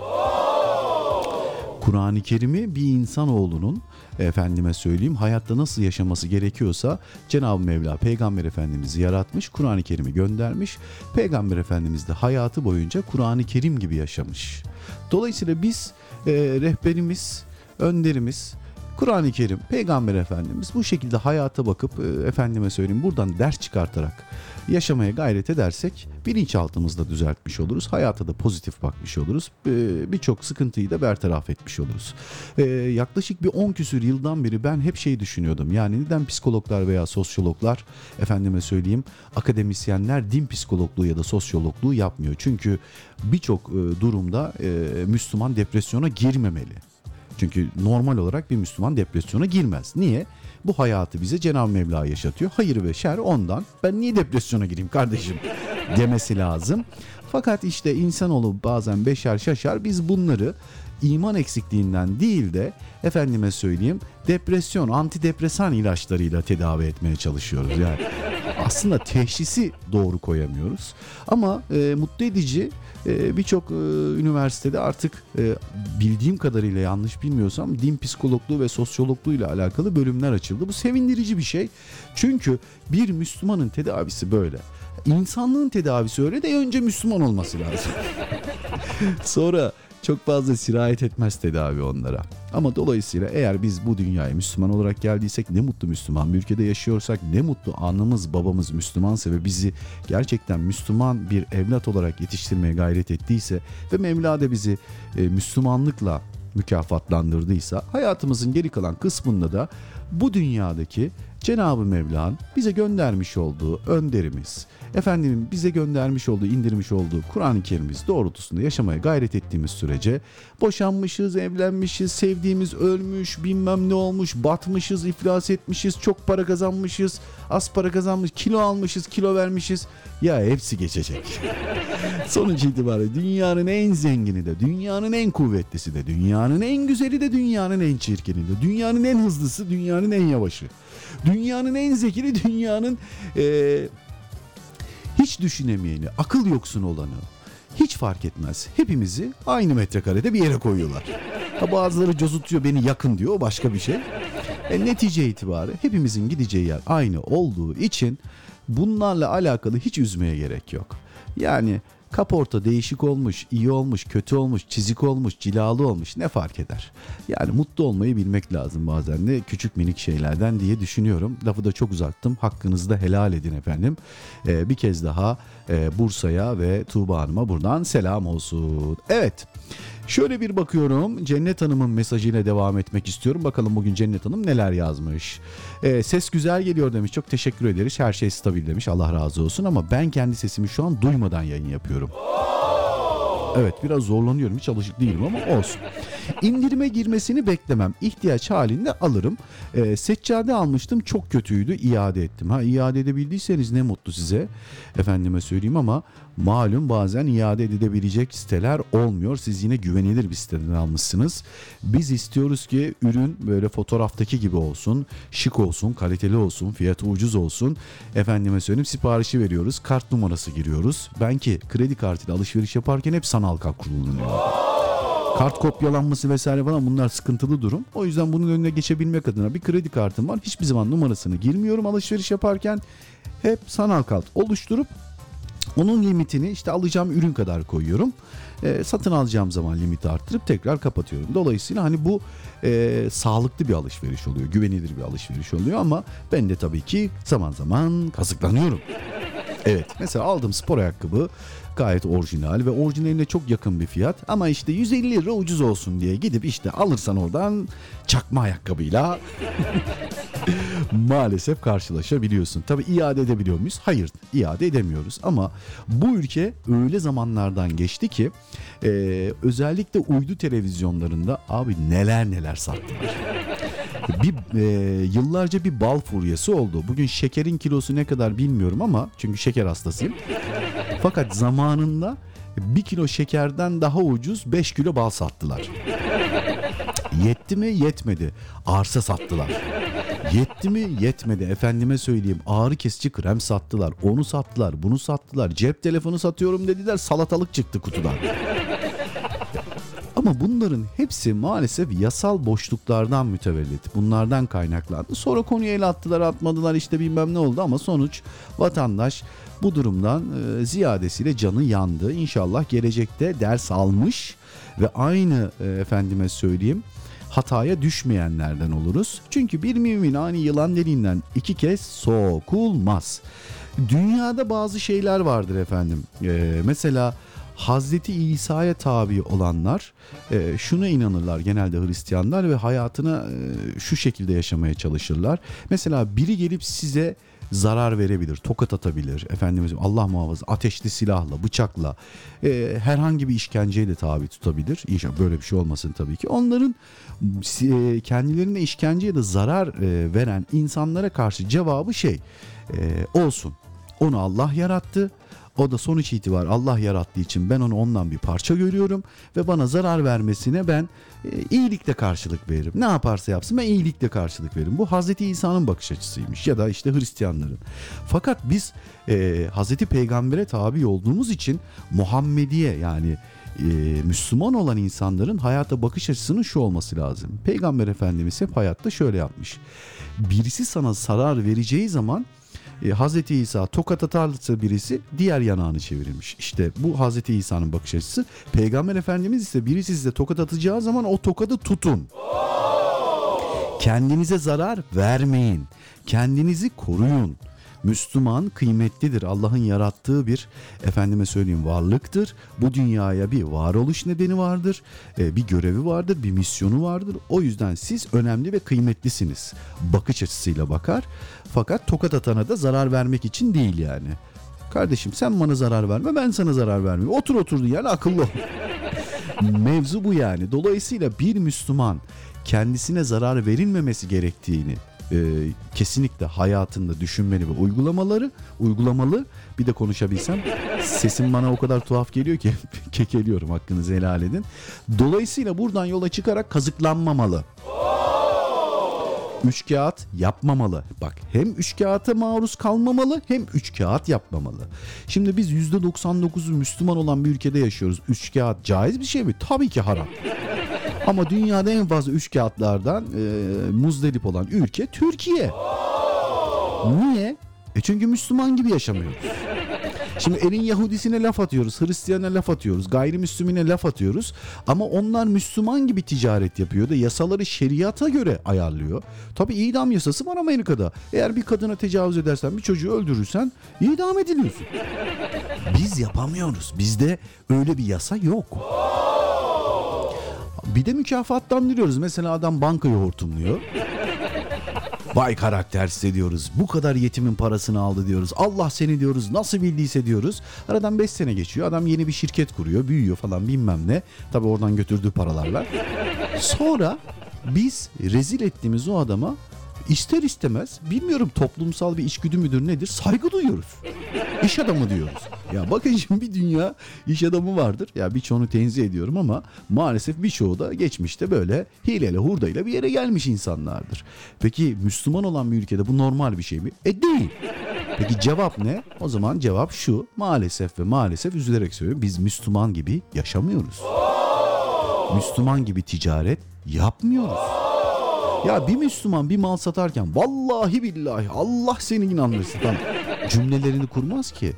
Kur'an-ı Kerim'i bir insanoğlunun efendime söyleyeyim hayatta nasıl yaşaması gerekiyorsa Cenab-ı Mevla Peygamber Efendimiz'i yaratmış, Kur'an-ı Kerim'i göndermiş. Peygamber Efendimiz de hayatı boyunca Kur'an-ı Kerim gibi yaşamış. Dolayısıyla biz e, rehberimiz, önderimiz, Kur'an-ı Kerim, Peygamber Efendimiz bu şekilde hayata bakıp e, efendime söyleyeyim buradan ders çıkartarak yaşamaya gayret edersek bilinçaltımızda düzeltmiş oluruz. Hayata da pozitif bakmış oluruz. E, Birçok sıkıntıyı da bertaraf etmiş oluruz. E, yaklaşık bir 10 küsür yıldan beri ben hep şey düşünüyordum. Yani neden psikologlar veya sosyologlar efendime söyleyeyim akademisyenler din psikologluğu ya da sosyologluğu yapmıyor. Çünkü birçok durumda Müslüman depresyona girmemeli. Çünkü normal olarak bir Müslüman depresyona girmez. Niye? Bu hayatı bize Cenab-ı Mevla yaşatıyor. Hayır ve şer ondan. Ben niye depresyona gireyim kardeşim? demesi lazım. Fakat işte insanoğlu bazen beşer şaşar biz bunları iman eksikliğinden değil de efendime söyleyeyim depresyon, antidepresan ilaçlarıyla tedavi etmeye çalışıyoruz. Yani aslında teşhisi doğru koyamıyoruz. Ama e, mutlu edici e, birçok üniversitede artık e, bildiğim kadarıyla yanlış bilmiyorsam din psikologluğu ve sosyologluğu ile alakalı bölümler açıldı. Bu sevindirici bir şey. Çünkü bir Müslümanın tedavisi böyle. İnsanlığın tedavisi öyle de önce Müslüman olması lazım. Sonra çok fazla sirayet etmez tedavi onlara. Ama dolayısıyla eğer biz bu dünyaya Müslüman olarak geldiysek ne mutlu Müslüman bir ülkede yaşıyorsak ne mutlu anamız babamız Müslümansa ve bizi gerçekten Müslüman bir evlat olarak yetiştirmeye gayret ettiyse ve Mevla da bizi e, Müslümanlıkla mükafatlandırdıysa hayatımızın geri kalan kısmında da bu dünyadaki Cenab-ı Mevla'nın bize göndermiş olduğu önderimiz, efendimin bize göndermiş olduğu, indirmiş olduğu Kur'an-ı Kerim'imiz doğrultusunda yaşamaya gayret ettiğimiz sürece boşanmışız, evlenmişiz, sevdiğimiz ölmüş, bilmem ne olmuş, batmışız, iflas etmişiz, çok para kazanmışız, az para kazanmış, kilo almışız, kilo vermişiz. Ya hepsi geçecek. Sonuç itibariyle dünyanın en zengini de, dünyanın en kuvvetlisi de, dünyanın en güzeli de, dünyanın en çirkini de, dünyanın en hızlısı, dünyanın en yavaşı. Dünyanın en zekili, dünyanın eee, hiç düşünemeyeni, akıl yoksunu olanı hiç fark etmez. Hepimizi aynı metrekarede bir yere koyuyorlar. Ha bazıları cozutuyor beni yakın diyor o başka bir şey. E, netice itibari hepimizin gideceği yer aynı olduğu için bunlarla alakalı hiç üzmeye gerek yok. Yani kaporta değişik olmuş, iyi olmuş, kötü olmuş, çizik olmuş, cilalı olmuş ne fark eder? Yani mutlu olmayı bilmek lazım bazen de küçük minik şeylerden diye düşünüyorum. Lafı da çok uzattım. Hakkınızı da helal edin efendim. Ee, bir kez daha e, Bursa'ya ve Tuğba Hanım'a buradan selam olsun. Evet. Şöyle bir bakıyorum. Cennet Hanım'ın mesajıyla devam etmek istiyorum. Bakalım bugün Cennet Hanım neler yazmış. Ee, ses güzel geliyor demiş. Çok teşekkür ederiz. Her şey stabil demiş. Allah razı olsun ama ben kendi sesimi şu an duymadan yayın yapıyorum. Evet biraz zorlanıyorum hiç alışık değilim ama olsun. İndirime girmesini beklemem. İhtiyaç halinde alırım. Ee, seccade almıştım çok kötüydü iade ettim. Ha iade edebildiyseniz ne mutlu size. Efendime söyleyeyim ama malum bazen iade edilebilecek siteler olmuyor. Siz yine güvenilir bir siteden almışsınız. Biz istiyoruz ki ürün böyle fotoğraftaki gibi olsun. Şık olsun, kaliteli olsun, fiyatı ucuz olsun. Efendime söyleyeyim siparişi veriyoruz. Kart numarası giriyoruz. Ben ki kredi kartıyla alışveriş yaparken hep sanal kart kullanıyorum. Kart kopyalanması vesaire falan bunlar sıkıntılı durum. O yüzden bunun önüne geçebilmek adına bir kredi kartım var. Hiçbir zaman numarasını girmiyorum alışveriş yaparken. Hep sanal kart oluşturup onun limitini işte alacağım ürün kadar koyuyorum. Ee, satın alacağım zaman limiti arttırıp tekrar kapatıyorum. Dolayısıyla hani bu e, sağlıklı bir alışveriş oluyor. Güvenilir bir alışveriş oluyor ama ben de tabii ki zaman zaman kazıklanıyorum. Evet mesela aldım spor ayakkabı gayet orijinal ve orijinaline çok yakın bir fiyat ama işte 150 lira ucuz olsun diye gidip işte alırsan oradan çakma ayakkabıyla maalesef karşılaşabiliyorsun. Tabi iade edebiliyor muyuz? Hayır iade edemiyoruz ama bu ülke öyle zamanlardan geçti ki e, özellikle uydu televizyonlarında abi neler neler sattılar. Bir e, yıllarca bir bal furyası oldu. Bugün şekerin kilosu ne kadar bilmiyorum ama çünkü şeker hastasıyım. Fakat zamanında bir kilo şekerden daha ucuz 5 kilo bal sattılar. Yetti mi? Yetmedi. Arsa sattılar. Yetti mi? Yetmedi. Efendime söyleyeyim ağrı kesici krem sattılar. Onu sattılar, bunu sattılar. Cep telefonu satıyorum dediler. Salatalık çıktı kutudan. Ama bunların hepsi maalesef yasal boşluklardan mütevellit. Bunlardan kaynaklandı. Sonra konuyu el attılar atmadılar işte bilmem ne oldu ama sonuç vatandaş bu durumdan e, ziyadesiyle canı yandı. İnşallah gelecekte ders almış ve aynı e, efendime söyleyeyim hataya düşmeyenlerden oluruz. Çünkü bir mümin ani yılan deliğinden iki kez sokulmaz. Dünyada bazı şeyler vardır efendim. E, mesela Hazreti İsa'ya tabi olanlar e, şuna inanırlar genelde Hristiyanlar ve hayatına e, şu şekilde yaşamaya çalışırlar. Mesela biri gelip size zarar verebilir, tokat atabilir, efendimiz Allah muhafaza ateşli silahla, bıçakla, e, herhangi bir işkenceye de tabi tutabilir. İnşallah böyle bir şey olmasın tabii ki. Onların e, kendilerine işkence ya da zarar e, veren insanlara karşı cevabı şey e, olsun. Onu Allah yarattı. O da sonuç itibar Allah yarattığı için ben onu ondan bir parça görüyorum ve bana zarar vermesine ben e, iyilikle karşılık veririm. Ne yaparsa yapsın ben iyilikle karşılık veririm. Bu Hazreti İsa'nın bakış açısıymış ya da işte Hristiyanların. Fakat biz e, Hazreti Peygamber'e tabi olduğumuz için Muhammediye yani e, Müslüman olan insanların hayata bakış açısının şu olması lazım. Peygamber Efendimiz hep hayatta şöyle yapmış. Birisi sana zarar vereceği zaman e, Hazreti İsa tokat atarsa birisi diğer yanağını çevirirmiş. İşte bu Hazreti İsa'nın bakış açısı. Peygamber Efendimiz ise birisi size tokat atacağı zaman o tokadı tutun. Kendinize zarar vermeyin. Kendinizi koruyun. Müslüman kıymetlidir. Allah'ın yarattığı bir efendime söyleyeyim varlıktır. Bu dünyaya bir varoluş nedeni vardır. e, bir görevi vardır, bir misyonu vardır. O yüzden siz önemli ve kıymetlisiniz. Bakış açısıyla bakar. Fakat tokat atana da zarar vermek için değil yani. Kardeşim sen bana zarar verme ben sana zarar vermeyeyim. Otur oturduğun yerde akıllı ol. Mevzu bu yani. Dolayısıyla bir Müslüman kendisine zarar verilmemesi gerektiğini e, kesinlikle hayatında düşünmeli ve uygulamaları uygulamalı. Bir de konuşabilsem sesim bana o kadar tuhaf geliyor ki kekeliyorum hakkınızı helal edin. Dolayısıyla buradan yola çıkarak kazıklanmamalı. Üç kağıt yapmamalı. Bak hem üç kağıta maruz kalmamalı hem üç kağıt yapmamalı. Şimdi biz %99'u Müslüman olan bir ülkede yaşıyoruz. Üç kağıt caiz bir şey mi? Tabii ki haram. Ama dünyada en fazla üç kağıtlardan e, muzdarip olan ülke Türkiye. Niye? E çünkü Müslüman gibi yaşamıyoruz. Şimdi elin Yahudisine laf atıyoruz, Hristiyan'a laf atıyoruz, gayrimüslimine laf atıyoruz. Ama onlar Müslüman gibi ticaret yapıyor da yasaları şeriata göre ayarlıyor. Tabii idam yasası var Amerika'da. Eğer bir kadına tecavüz edersen, bir çocuğu öldürürsen idam ediliyorsun. Biz yapamıyoruz. Bizde öyle bir yasa yok. Bir de mükafatlandırıyoruz. Mesela adam bankayı hortumluyor. Vay karaktersiz diyoruz. Bu kadar yetimin parasını aldı diyoruz. Allah seni diyoruz. Nasıl bildiyse diyoruz. Aradan 5 sene geçiyor. Adam yeni bir şirket kuruyor. Büyüyor falan bilmem ne. Tabii oradan götürdüğü paralarla. Sonra biz rezil ettiğimiz o adama ister istemez bilmiyorum toplumsal bir içgüdü müdür nedir saygı duyuyoruz. İş adamı diyoruz. Ya bakın şimdi bir dünya iş adamı vardır. Ya birçoğunu tenzih ediyorum ama maalesef birçoğu da geçmişte böyle hileyle hurdayla bir yere gelmiş insanlardır. Peki Müslüman olan bir ülkede bu normal bir şey mi? E değil. Peki cevap ne? O zaman cevap şu. Maalesef ve maalesef üzülerek söylüyorum. Biz Müslüman gibi yaşamıyoruz. Müslüman gibi ticaret yapmıyoruz. Ya bir Müslüman bir mal satarken vallahi billahi Allah seni inandırsın falan cümlelerini kurmaz ki.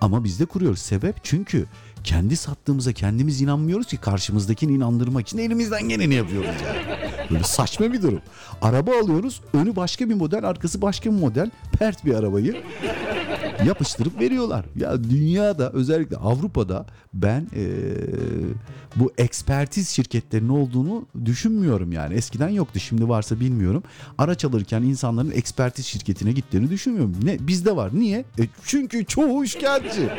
Ama biz de kuruyoruz. Sebep çünkü kendi sattığımıza kendimiz inanmıyoruz ki karşımızdakini inandırmak için elimizden geleni yapıyoruz yani. Böyle saçma bir durum. Araba alıyoruz. Önü başka bir model, arkası başka bir model. Pert bir arabayı yapıştırıp veriyorlar. Ya dünyada özellikle Avrupa'da ben eee, bu ekspertiz şirketlerinin olduğunu düşünmüyorum yani. Eskiden yoktu şimdi varsa bilmiyorum. Araç alırken insanların ekspertiz şirketine gittiğini düşünmüyorum. Ne bizde var. Niye? E çünkü çoğu üçkağıtçı.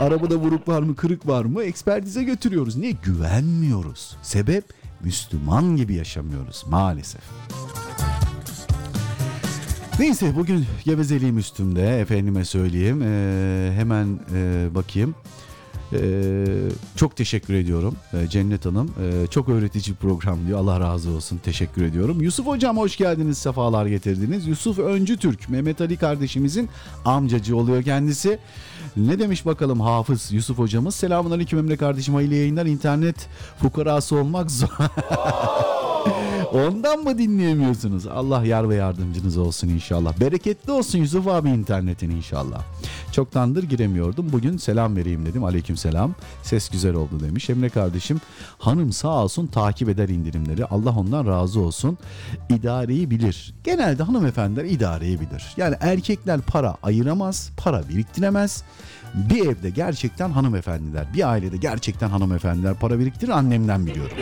Arabada vuruk var mı kırık var mı ekspertize götürüyoruz. Niye? Güvenmiyoruz. Sebep Müslüman gibi yaşamıyoruz maalesef. Neyse bugün gevezeliğim üstümde efendime söyleyeyim. Ee, hemen e, bakayım. Ee, çok teşekkür ediyorum ee, Cennet Hanım. Ee, çok öğretici program diyor. Allah razı olsun. Teşekkür ediyorum. Yusuf Hocam hoş geldiniz. Sefalar getirdiniz. Yusuf Öncü Türk. Mehmet Ali kardeşimizin amcacı oluyor kendisi. Ne demiş bakalım Hafız Yusuf hocamız? Selamun aleyküm Emre kardeşim. Hayırlı yayınlar. İnternet fukarası olmak zor. Ondan mı dinleyemiyorsunuz? Allah yar ve yardımcınız olsun inşallah. Bereketli olsun Yusuf abi internetin inşallah. Çoktandır giremiyordum. Bugün selam vereyim dedim. Aleyküm selam. Ses güzel oldu demiş. Emre kardeşim hanım sağ olsun takip eder indirimleri. Allah ondan razı olsun. İdareyi bilir. Genelde hanımefendiler idareyi bilir. Yani erkekler para ayıramaz, para biriktiremez. Bir evde gerçekten hanımefendiler, bir ailede gerçekten hanımefendiler para biriktirir annemden biliyorum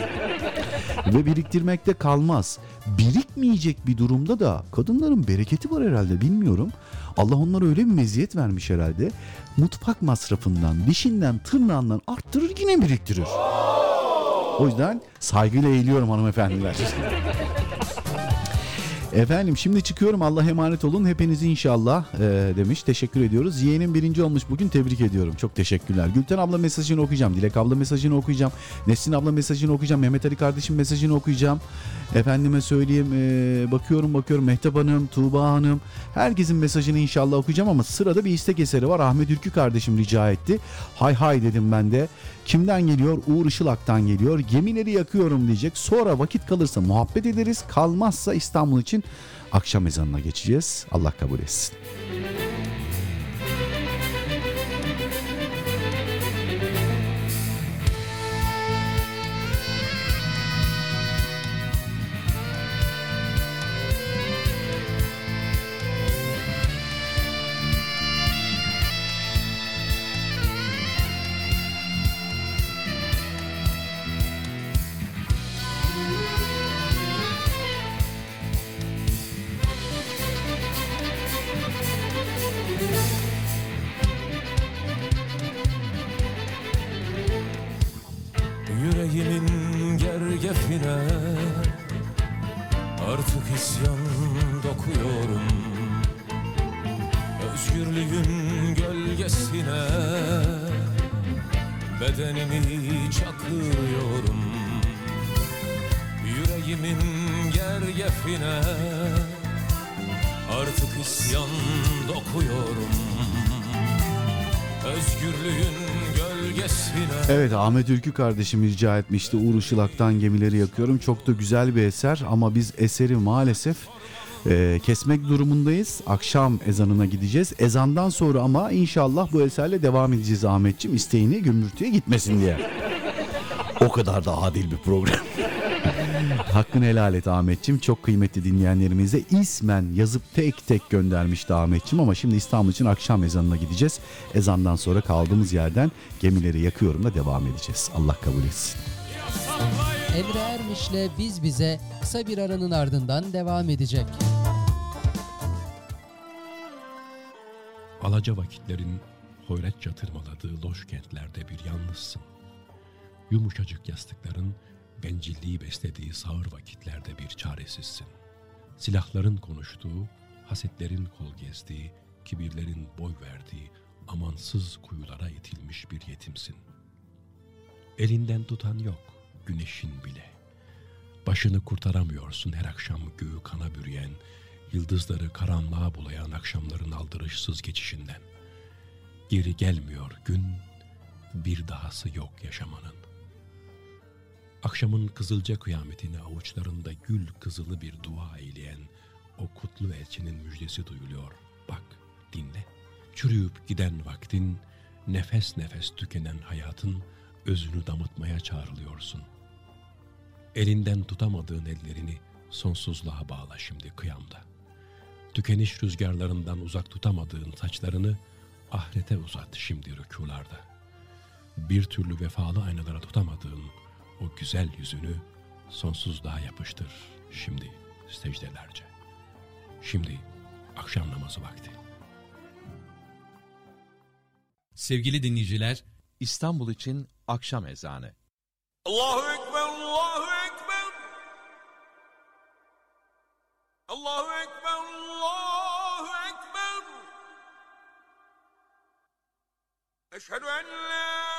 ve biriktirmekte kalmaz. Birikmeyecek bir durumda da kadınların bereketi var herhalde bilmiyorum. Allah onlara öyle bir meziyet vermiş herhalde. Mutfak masrafından, dişinden, tırnağından arttırır yine biriktirir. O yüzden saygıyla eğiliyorum hanımefendiler. Efendim şimdi çıkıyorum Allah emanet olun hepinizi inşallah e, demiş teşekkür ediyoruz. Yeğenim birinci olmuş bugün tebrik ediyorum çok teşekkürler. Gülten abla mesajını okuyacağım Dilek abla mesajını okuyacağım Nesrin abla mesajını okuyacağım Mehmet Ali kardeşim mesajını okuyacağım. Efendime söyleyeyim e, bakıyorum bakıyorum Mehtap Hanım Tuğba Hanım herkesin mesajını inşallah okuyacağım ama sırada bir istek eseri var. Ahmet Ülkü kardeşim rica etti. Hay hay dedim ben de. Kimden geliyor? Uğur Işılak'tan geliyor. Gemileri yakıyorum diyecek. Sonra vakit kalırsa muhabbet ederiz. Kalmazsa İstanbul için akşam ezanına geçeceğiz. Allah kabul etsin. Dokuyorum Özgürlüğün gölgesine Evet Ahmet Ülkü kardeşim rica etmişti. Uğur Işılak'tan gemileri yakıyorum. Çok da güzel bir eser ama biz eseri maalesef e, kesmek durumundayız. Akşam ezanına gideceğiz. Ezandan sonra ama inşallah bu eserle devam edeceğiz Ahmetçim. İsteğini gümbürtüye gitmesin diye. O kadar da adil bir program. Hakkını helal et Ahmetçim. Çok kıymetli dinleyenlerimize ismen yazıp tek tek göndermişti Ahmetçim ama şimdi İstanbul için akşam ezanına gideceğiz. Ezandan sonra kaldığımız yerden gemileri yakıyorum da devam edeceğiz. Allah kabul etsin. Emre Ermiş'le Biz Bize kısa bir aranın ardından devam edecek. Alaca vakitlerin hoyratça tırmaladığı loş kentlerde bir yalnızsın. Yumuşacık yastıkların bencilliği beslediği sağır vakitlerde bir çaresizsin. Silahların konuştuğu, hasetlerin kol gezdiği, kibirlerin boy verdiği amansız kuyulara itilmiş bir yetimsin. Elinden tutan yok, güneşin bile. Başını kurtaramıyorsun her akşam göğü kana bürüyen, yıldızları karanlığa bulayan akşamların aldırışsız geçişinden. Geri gelmiyor gün, bir dahası yok yaşamanın. Akşamın kızılca kıyametini avuçlarında gül kızılı bir dua eyleyen o kutlu elçinin müjdesi duyuluyor. Bak, dinle. Çürüyüp giden vaktin, nefes nefes tükenen hayatın özünü damıtmaya çağrılıyorsun. Elinden tutamadığın ellerini sonsuzluğa bağla şimdi kıyamda. Tükeniş rüzgarlarından uzak tutamadığın saçlarını ahirete uzat şimdi rükularda. Bir türlü vefalı aynalara tutamadığın o güzel yüzünü sonsuzluğa yapıştır şimdi secdelerce. Şimdi akşam namazı vakti. Sevgili dinleyiciler, İstanbul için akşam ezanı. Allahu Ekber, Allahu Ekber. Allahu Ekber, Allahu Ekber. Eşhedü en la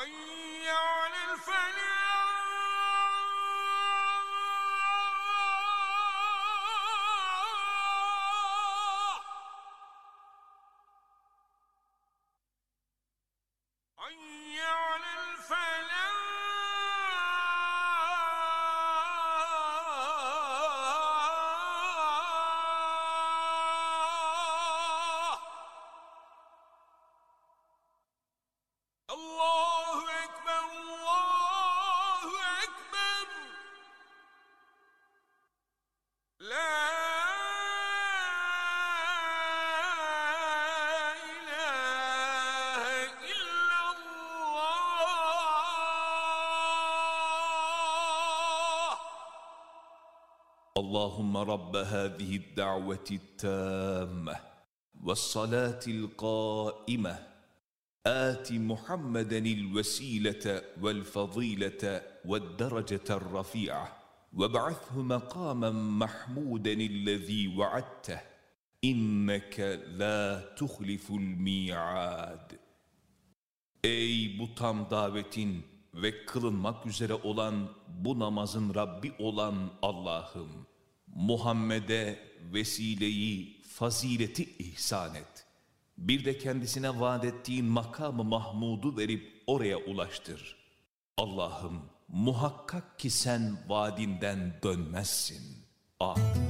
عين اللهم رب هذه الدعوة التامة والصلاة القائمة. آت محمدا الوسيلة والفضيلة والدرجة الرفيعة. وابعثه مقاما محمودا الذي وعدته. إنك لا تخلف الميعاد. Ey bu tam davetin ve kılınmak üzere olan bu namazın Rabbi olan Allah'ım, Muhammed'e vesileyi, fazileti ihsan et. Bir de kendisine vaat ettiğin makamı Mahmud'u verip oraya ulaştır. Allah'ım muhakkak ki sen vaadinden dönmezsin. Amin.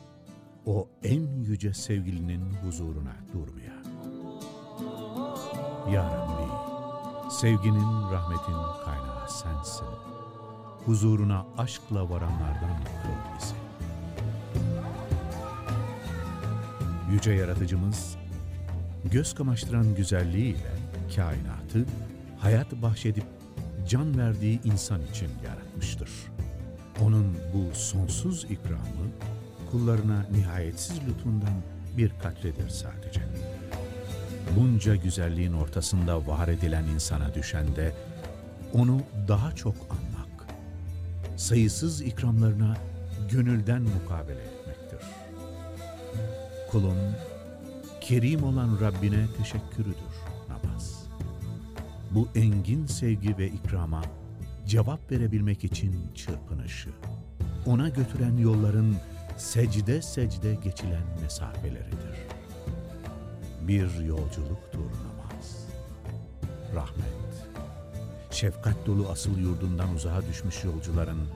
o en yüce sevgilinin huzuruna durmaya. Ya Rabbi, sevginin, rahmetin kaynağı sensin. Huzuruna aşkla varanlardan kıl bizi. Yüce Yaratıcımız, göz kamaştıran güzelliğiyle kainatı hayat bahşedip can verdiği insan için yaratmıştır. Onun bu sonsuz ikramı kullarına nihayetsiz lütfundan bir katredir sadece. Bunca güzelliğin ortasında var edilen insana düşen de onu daha çok anmak, sayısız ikramlarına gönülden mukabele etmektir. Kulun kerim olan Rabbine teşekkürüdür namaz. Bu engin sevgi ve ikrama cevap verebilmek için çırpınışı, ona götüren yolların secde secde geçilen mesafeleridir. Bir yolculuktur namaz. Rahmet, şefkat dolu asıl yurdundan uzağa düşmüş yolcuların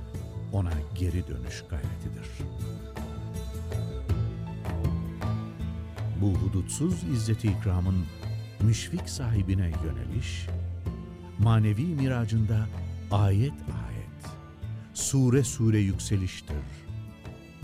ona geri dönüş gayretidir. Bu hudutsuz izzeti ikramın müşfik sahibine yöneliş, manevi miracında ayet ayet, sure sure yükseliştir,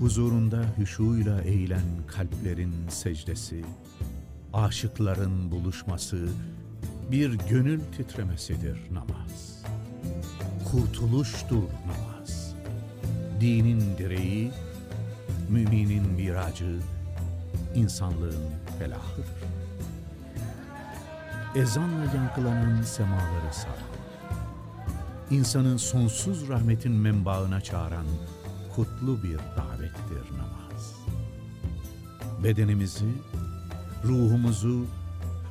Huzurunda hüşuyla eğilen kalplerin secdesi, aşıkların buluşması, bir gönül titremesidir namaz. Kurtuluştur namaz. Dinin direği, müminin miracı, insanlığın felahıdır. Ezanla yankılanan semaları saran, insanın sonsuz rahmetin menbaına çağıran kutlu bir davettir namaz. Bedenimizi, ruhumuzu,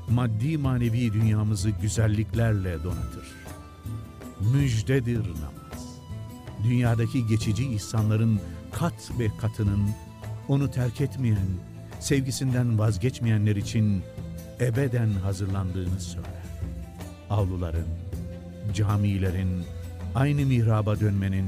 maddi manevi dünyamızı güzelliklerle donatır. Müjdedir namaz. dünyadaki geçici ihsanların kat ve katının onu terk etmeyen, sevgisinden vazgeçmeyenler için ebeden hazırlandığını söyler. Avluların, camilerin, aynı mihraba dönmenin,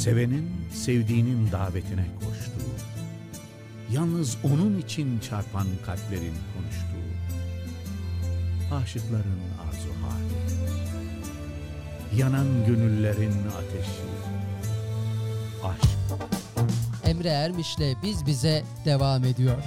Sevenin sevdiğinin davetine koştuğu, yalnız onun için çarpan kalplerin konuştuğu, aşıkların arzu hali, yanan gönüllerin ateşi, aşk. Emre Ermiş'le Biz Bize devam ediyor.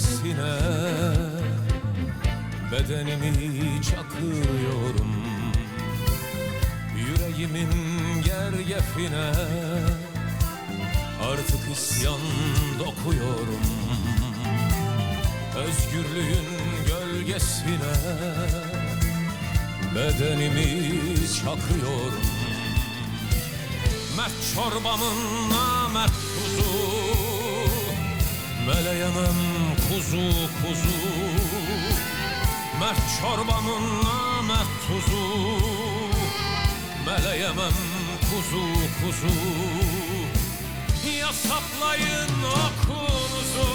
Gölgesine Bedenimi çakıyorum Yüreğimin gergefine Artık isyan dokuyorum. Özgürlüğün gölgesine Bedenimi çakıyorum. Mert çorbamın namert tuzu Meleyemem kuzu kuzu. Mert çorbamın namert tuzu. Meleyemem kuzu kuzu. Ya saplayın okunuzu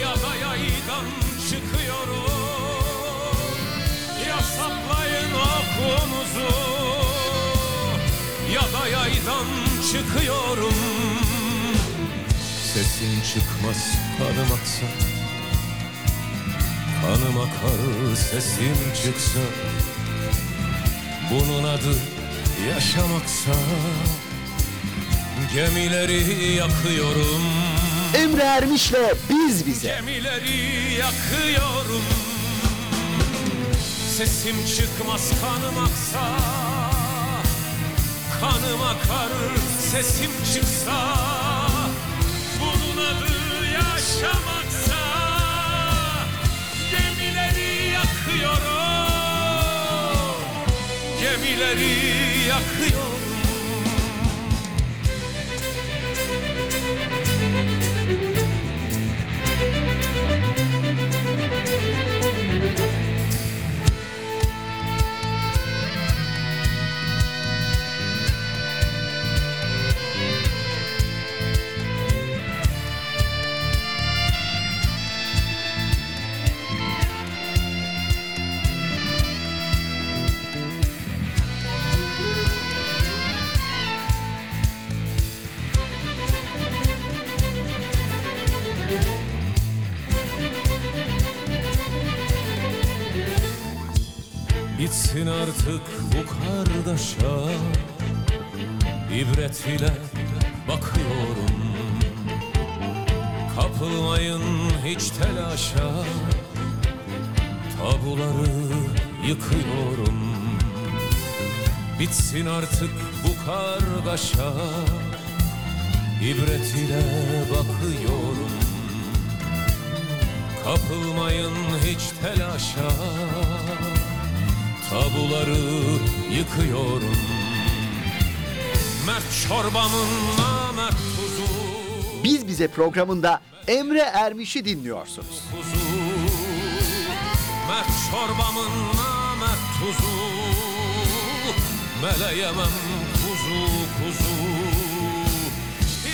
Ya da yaydan çıkıyorum ya saplayın okunuzu Ya da yaydan çıkıyorum çıkmaz kanım aksa Kanım akar sesim çıksa. Bunun adı yaşamaksa. Gemileri yakıyorum. Emre Ermiş'le Biz Bize. Gemileri yakıyorum. Sesim çıkmaz kanım aksa. Kanım akar sesim çıksa Bunun adı yaşamaksa Gemileri yakıyorum. Gemileri yakıyorum Bitsin artık bu kargaşa. İbret ile bakıyorum. Kapılmayın hiç telaşa. Tabuları yıkıyorum. Mert çorbamın namert tuzu. Biz Bize programında Emre Ermiş'i dinliyorsunuz. Mert çorbamın namert tuzu Meleyemem kuzu kuzu.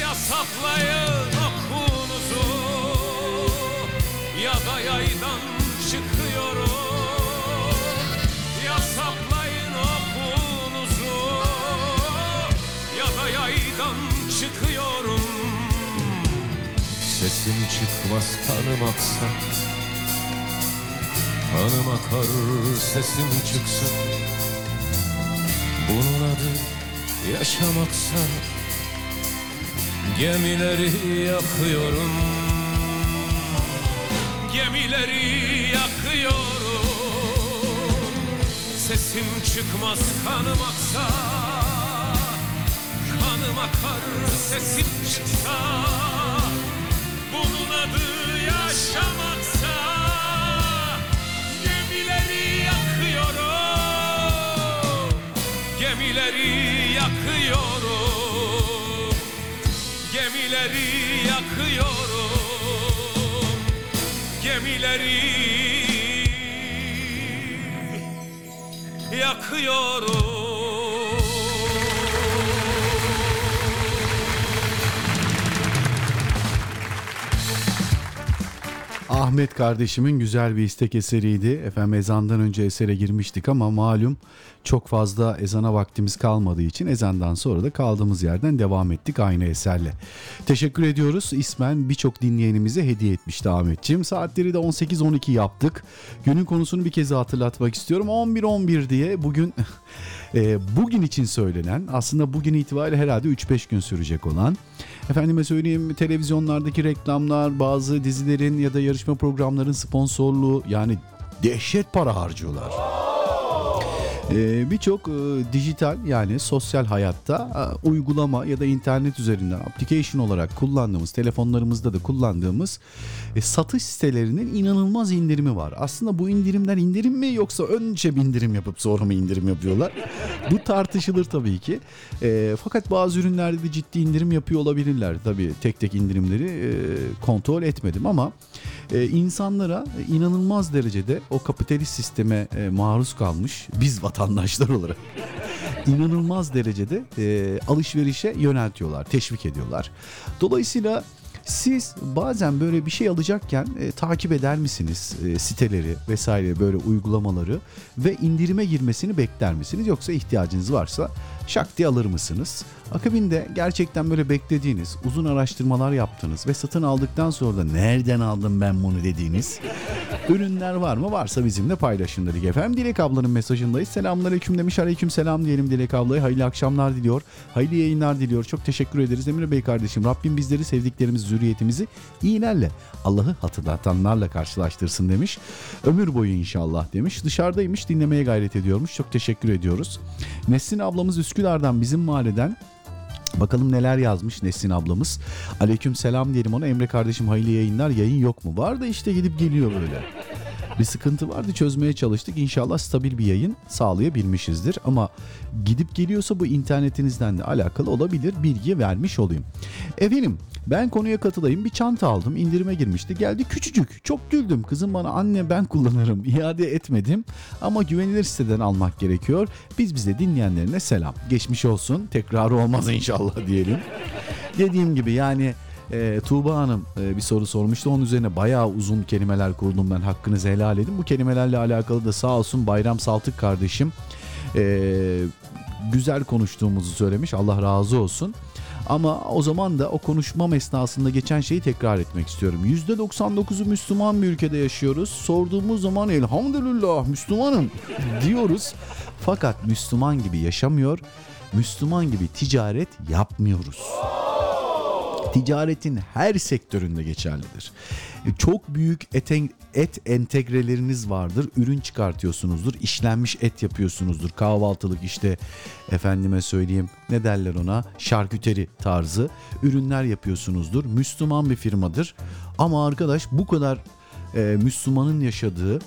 Yasaklayın okunuzu Ya da yaydan çıkıyorum. Yasaklayın okunuzu Ya da yaydan çıkıyorum. Sesim çıkmaz kanım aksa. Kanım akar sesim çıksa Bunun adı yaşamaksa Gemileri yakıyorum. Gemileri yakıyorum. Sesim çıkmaz kanım aksa Kanım akar sesim çıksa. Bunun adı yaşamaksa Gemileri yakıyorum. Gemileri yakıyorum. Gemileri yakıyorum Ahmet kardeşimin güzel bir istek eseriydi. Efendim ezandan önce esere girmiştik ama malum çok fazla ezana vaktimiz kalmadığı için ezandan sonra da kaldığımız yerden devam ettik aynı eserle. Teşekkür ediyoruz. İsmen birçok dinleyenimize hediye etmişti Ahmetciğim. Saatleri de 18-12 yaptık. Günün konusunu bir kez hatırlatmak istiyorum. 11-11 diye bugün e, bugün için söylenen aslında bugün itibariyle herhalde 3-5 gün sürecek olan efendime söyleyeyim televizyonlardaki reklamlar bazı dizilerin ya da yarışma programların sponsorluğu yani dehşet para harcıyorlar. Ee, Birçok e, dijital yani sosyal hayatta e, uygulama ya da internet üzerinden application olarak kullandığımız telefonlarımızda da kullandığımız e, satış sitelerinin inanılmaz indirimi var. Aslında bu indirimler indirim mi yoksa önce bir indirim yapıp sonra mı indirim yapıyorlar? bu tartışılır tabii ki. Fakat bazı ürünlerde de ciddi indirim yapıyor olabilirler. Tabii tek tek indirimleri kontrol etmedim ama e, insanlara inanılmaz derecede o kapitalist sisteme e, maruz kalmış biz vatandaşlar olarak inanılmaz derecede e, alışverişe yöneltiyorlar, teşvik ediyorlar. Dolayısıyla siz bazen böyle bir şey alacakken e, takip eder misiniz e, siteleri vesaire böyle uygulamaları ve indirime girmesini bekler misiniz yoksa ihtiyacınız varsa şak diye alır mısınız? Akabinde gerçekten böyle beklediğiniz, uzun araştırmalar yaptığınız ve satın aldıktan sonra da nereden aldım ben bunu dediğiniz ürünler var mı? Varsa bizimle paylaşın dedik efendim. Dilek ablanın mesajındayız. Selamünaleyküm demiş. Aleyküm selam diyelim Dilek ablaya. Hayırlı akşamlar diliyor. Hayırlı yayınlar diliyor. Çok teşekkür ederiz Emre Bey kardeşim. Rabbim bizleri sevdiklerimiz, zürriyetimizi iyilerle, Allah'ı hatırlatanlarla karşılaştırsın demiş. Ömür boyu inşallah demiş. Dışarıdaymış dinlemeye gayret ediyormuş. Çok teşekkür ediyoruz. Nesrin ablamız Üsküdar'dan bizim mahalleden Bakalım neler yazmış Nesin ablamız. Aleyküm selam diyelim ona. Emre kardeşim hayırlı yayınlar. Yayın yok mu? Var da işte gidip geliyor böyle. Bir sıkıntı vardı çözmeye çalıştık. İnşallah stabil bir yayın sağlayabilmişizdir. Ama gidip geliyorsa bu internetinizden de alakalı olabilir. Bilgi vermiş olayım. Efendim ben konuya katılayım. Bir çanta aldım. indirime girmişti. Geldi küçücük. Çok güldüm. Kızım bana anne ben kullanırım. İade etmedim. Ama güvenilir siteden almak gerekiyor. Biz bize dinleyenlerine selam. Geçmiş olsun. Tekrarı olmaz inşallah diyelim. Dediğim gibi yani e, Tuğba Hanım e, bir soru sormuştu. Onun üzerine bayağı uzun kelimeler kurdum ben. Hakkınızı helal edin. Bu kelimelerle alakalı da sağ olsun Bayram Saltık kardeşim e, güzel konuştuğumuzu söylemiş. Allah razı olsun. Ama o zaman da o konuşmam esnasında geçen şeyi tekrar etmek istiyorum. %99'u Müslüman bir ülkede yaşıyoruz. Sorduğumuz zaman elhamdülillah Müslümanım diyoruz. Fakat Müslüman gibi yaşamıyor, Müslüman gibi ticaret yapmıyoruz. Ticaretin her sektöründe geçerlidir. Çok büyük et entegreleriniz vardır. Ürün çıkartıyorsunuzdur. işlenmiş et yapıyorsunuzdur. Kahvaltılık işte efendime söyleyeyim ne derler ona şarküteri tarzı ürünler yapıyorsunuzdur. Müslüman bir firmadır. Ama arkadaş bu kadar e, Müslümanın yaşadığı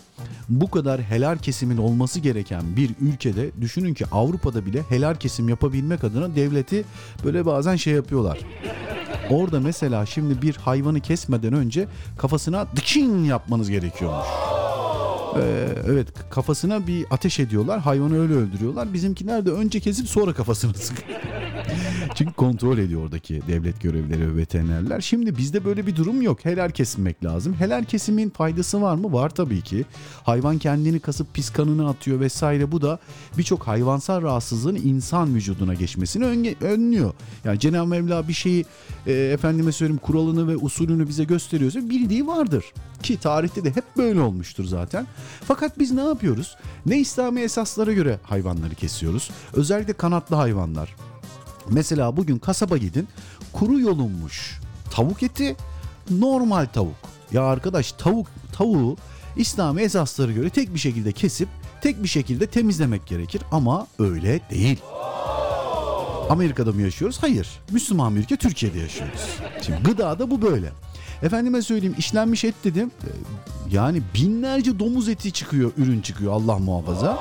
bu kadar helal kesimin olması gereken bir ülkede düşünün ki Avrupa'da bile helal kesim yapabilmek adına devleti böyle bazen şey yapıyorlar. Orada mesela şimdi bir hayvanı kesmeden önce kafasına dıkşin yapmanız gerekiyormuş. Ee, evet kafasına bir ateş ediyorlar. Hayvanı öyle öldürüyorlar. Bizimkiler de önce kesip sonra kafasını sıkıyor. Çünkü kontrol ediyor oradaki devlet görevlileri ve veterinerler. Şimdi bizde böyle bir durum yok. Helal kesilmek lazım. Helal kesimin faydası var mı? Var tabii ki. Hayvan kendini kasıp pis kanını atıyor vesaire. Bu da birçok hayvansal rahatsızlığın insan vücuduna geçmesini önge- önlüyor. Yani Cenab-ı Mevla bir şeyi e, efendime söyleyeyim kuralını ve usulünü bize gösteriyorsa bildiği vardır. Ki tarihte de hep böyle olmuştur zaten. Fakat biz ne yapıyoruz? Ne İslami esaslara göre hayvanları kesiyoruz. Özellikle kanatlı hayvanlar. Mesela bugün kasaba gidin kuru yolunmuş tavuk eti normal tavuk. Ya arkadaş tavuk tavuğu İslami esaslara göre tek bir şekilde kesip tek bir şekilde temizlemek gerekir ama öyle değil. Amerika'da mı yaşıyoruz? Hayır. Müslüman bir ülke Türkiye'de yaşıyoruz. Şimdi gıdada bu böyle. Efendime söyleyeyim işlenmiş et dedim. Yani binlerce domuz eti çıkıyor, ürün çıkıyor Allah muhafaza.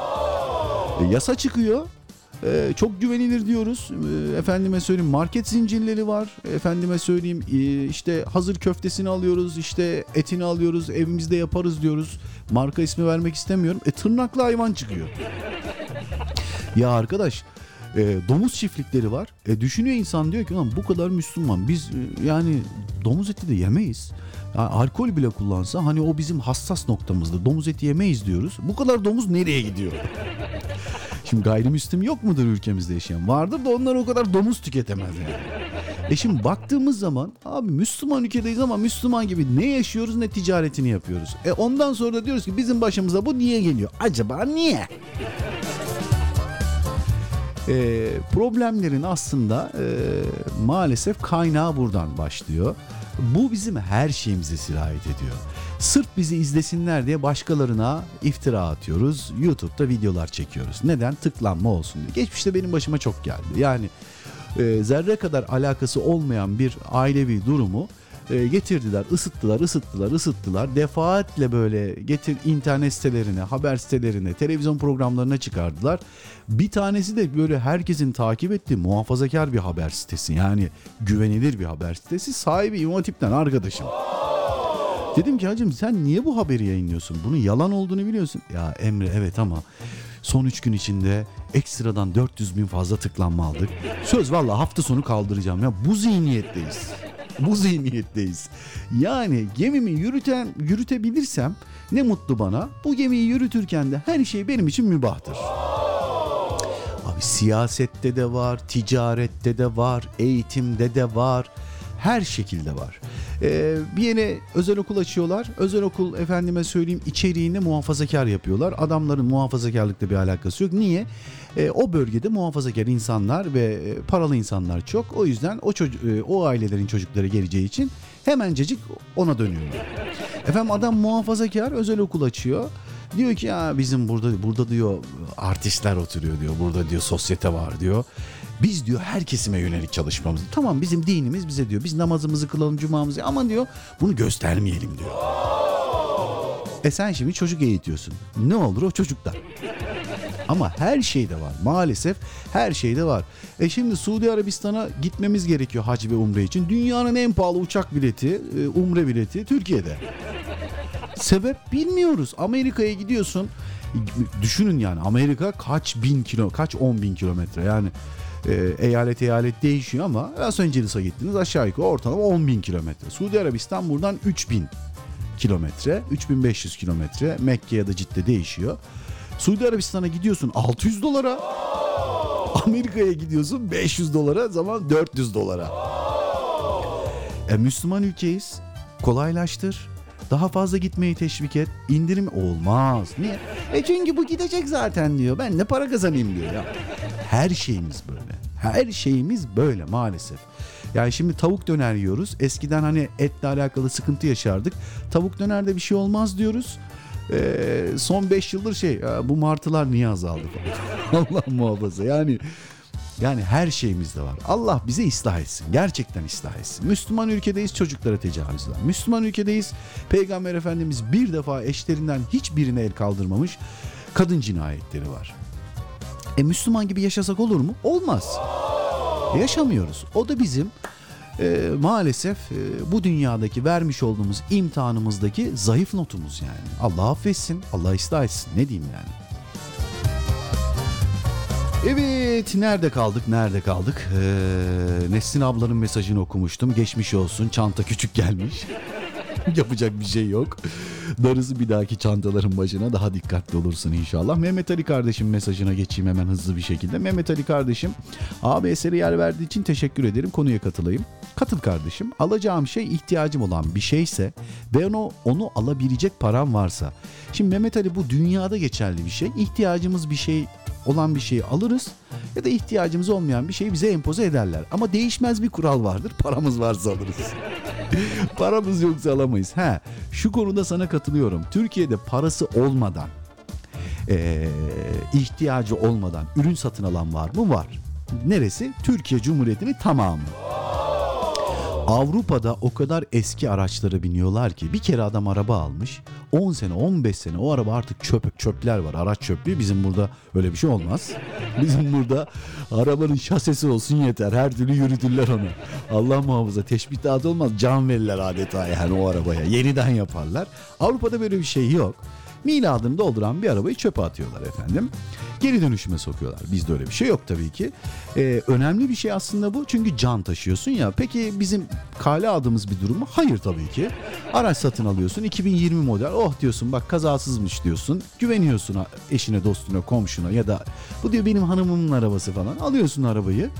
E, yasa çıkıyor. E, çok güvenilir diyoruz. E, efendime söyleyeyim market zincirleri var. Efendime söyleyeyim e, işte hazır köftesini alıyoruz, işte etini alıyoruz, evimizde yaparız diyoruz. Marka ismi vermek istemiyorum. E tırnaklı hayvan çıkıyor. Ya arkadaş e, domuz çiftlikleri var. E, düşünüyor insan diyor ki lan bu kadar Müslüman biz e, yani domuz eti de yemeyiz. Yani alkol bile kullansa hani o bizim hassas noktamızda domuz eti yemeyiz diyoruz. Bu kadar domuz nereye gidiyor? Şimdi gayrimüslim yok mudur ülkemizde yaşayan? Vardır da onlar o kadar domuz tüketemez yani. E şimdi baktığımız zaman abi Müslüman ülkedeyiz ama Müslüman gibi ne yaşıyoruz ne ticaretini yapıyoruz. E ondan sonra da diyoruz ki bizim başımıza bu niye geliyor? Acaba niye? E, problemlerin aslında e, maalesef kaynağı buradan başlıyor. Bu bizim her şeyimize sirayet ediyor. Sırf bizi izlesinler diye başkalarına iftira atıyoruz. YouTube'da videolar çekiyoruz. Neden? Tıklanma olsun diye. Geçmişte benim başıma çok geldi. Yani e, zerre kadar alakası olmayan bir ailevi durumu e, getirdiler, ısıttılar, ısıttılar, ısıttılar. Defaatle böyle getir internet sitelerine, haber sitelerine, televizyon programlarına çıkardılar. Bir tanesi de böyle herkesin takip ettiği muhafazakar bir haber sitesi. Yani güvenilir bir haber sitesi. Sahibi İmam Hatip'ten arkadaşım. Dedim ki hacım sen niye bu haberi yayınlıyorsun? Bunun yalan olduğunu biliyorsun. Ya Emre evet ama son 3 gün içinde ekstradan 400 bin fazla tıklanma aldık. Söz valla hafta sonu kaldıracağım ya. Bu zihniyetteyiz. Bu zihniyetteyiz. Yani gemimi yürüten yürütebilirsem ne mutlu bana. Bu gemiyi yürütürken de her şey benim için mübahtır. Abi siyasette de var, ticarette de var, eğitimde de var. Her şekilde var. Ee, bir yere özel okul açıyorlar. Özel okul efendime söyleyeyim içeriğini muhafazakar yapıyorlar. Adamların muhafazakarlıkla bir alakası yok. Niye? Ee, o bölgede muhafazakar insanlar ve e, paralı insanlar çok. O yüzden o çocuk, e, o ailelerin çocukları geleceği için hemencecik ona dönüyorlar. Efendim adam muhafazakar özel okul açıyor. Diyor ki ya bizim burada burada diyor artistler oturuyor diyor. Burada diyor sosyete var diyor. Biz diyor her kesime yönelik çalışmamız. Tamam bizim dinimiz bize diyor. Biz namazımızı kılalım cumamızı ama diyor bunu göstermeyelim diyor. E sen şimdi çocuk eğitiyorsun. Ne olur o çocuklar. Ama her şeyde var. Maalesef her şeyde var. E şimdi Suudi Arabistan'a gitmemiz gerekiyor hac ve umre için. Dünyanın en pahalı uçak bileti, e, umre bileti Türkiye'de. Sebep bilmiyoruz. Amerika'ya gidiyorsun. Düşünün yani Amerika kaç bin kilo, kaç on bin kilometre yani e, eyalet eyalet değişiyor ama Los Angeles'a gittiniz aşağı yukarı ortalama 10 bin kilometre. Suudi Arabistan buradan 3 bin kilometre, 3500 kilometre Mekke ya da Cidde değişiyor. Suudi Arabistan'a gidiyorsun 600 dolara. Amerika'ya gidiyorsun 500 dolara zaman 400 dolara. E, Müslüman ülkeyiz. Kolaylaştır. Daha fazla gitmeyi teşvik et. İndirim olmaz. Niye? E çünkü bu gidecek zaten diyor. Ben ne para kazanayım diyor ya. Her şeyimiz böyle. Her şeyimiz böyle maalesef. Yani şimdi tavuk döner yiyoruz. Eskiden hani etle alakalı sıkıntı yaşardık. Tavuk dönerde bir şey olmaz diyoruz. Ee, son 5 yıldır şey bu martılar niye azaldı falan. Allah muhafaza yani Yani her şeyimizde var. Allah bize ıslah etsin. Gerçekten ıslah etsin. Müslüman ülkedeyiz çocuklara tecavüzler. Müslüman ülkedeyiz. Peygamber Efendimiz bir defa eşlerinden hiçbirine el kaldırmamış. Kadın cinayetleri var. E Müslüman gibi yaşasak olur mu? Olmaz. Yaşamıyoruz. O da bizim e, maalesef e, bu dünyadaki vermiş olduğumuz imtihanımızdaki zayıf notumuz yani. Allah affetsin, Allah ıslah etsin. Ne diyeyim yani? Evet nerede kaldık nerede kaldık ee, Nesrin ablanın mesajını okumuştum geçmiş olsun çanta küçük gelmiş yapacak bir şey yok darısı bir dahaki çantaların başına daha dikkatli olursun inşallah. Mehmet Ali kardeşim mesajına geçeyim hemen hızlı bir şekilde. Mehmet Ali kardeşim abi eseri yer verdiği için teşekkür ederim konuya katılayım. Katıl kardeşim alacağım şey ihtiyacım olan bir şeyse ve onu, onu alabilecek param varsa. Şimdi Mehmet Ali bu dünyada geçerli bir şey. İhtiyacımız bir şey olan bir şeyi alırız ya da ihtiyacımız olmayan bir şeyi bize empoze ederler. Ama değişmez bir kural vardır. Paramız varsa alırız. Paramız yoksa alamayız. He, şu konuda sana katılıyorum. Türkiye'de parası olmadan, eee, ihtiyacı olmadan ürün satın alan var mı? Var. Neresi? Türkiye Cumhuriyeti'nin tamamı. Avrupa'da o kadar eski araçlara biniyorlar ki bir kere adam araba almış. 10 sene 15 sene o araba artık çöp çöpler var araç çöplüğü bizim burada öyle bir şey olmaz. Bizim burada arabanın şasesi olsun yeter her türlü yürütürler onu. Allah muhafaza teşbihat olmaz can verirler adeta yani o arabaya yeniden yaparlar. Avrupa'da böyle bir şey yok. Miladını dolduran bir arabayı çöpe atıyorlar efendim. Geri dönüşüme sokuyorlar. Bizde öyle bir şey yok tabii ki. Ee, önemli bir şey aslında bu. Çünkü can taşıyorsun ya. Peki bizim kale aldığımız bir durum mu? Hayır tabii ki. Araç satın alıyorsun. 2020 model. Oh diyorsun bak kazasızmış diyorsun. Güveniyorsun eşine, dostuna, komşuna ya da bu diyor benim hanımımın arabası falan. Alıyorsun arabayı.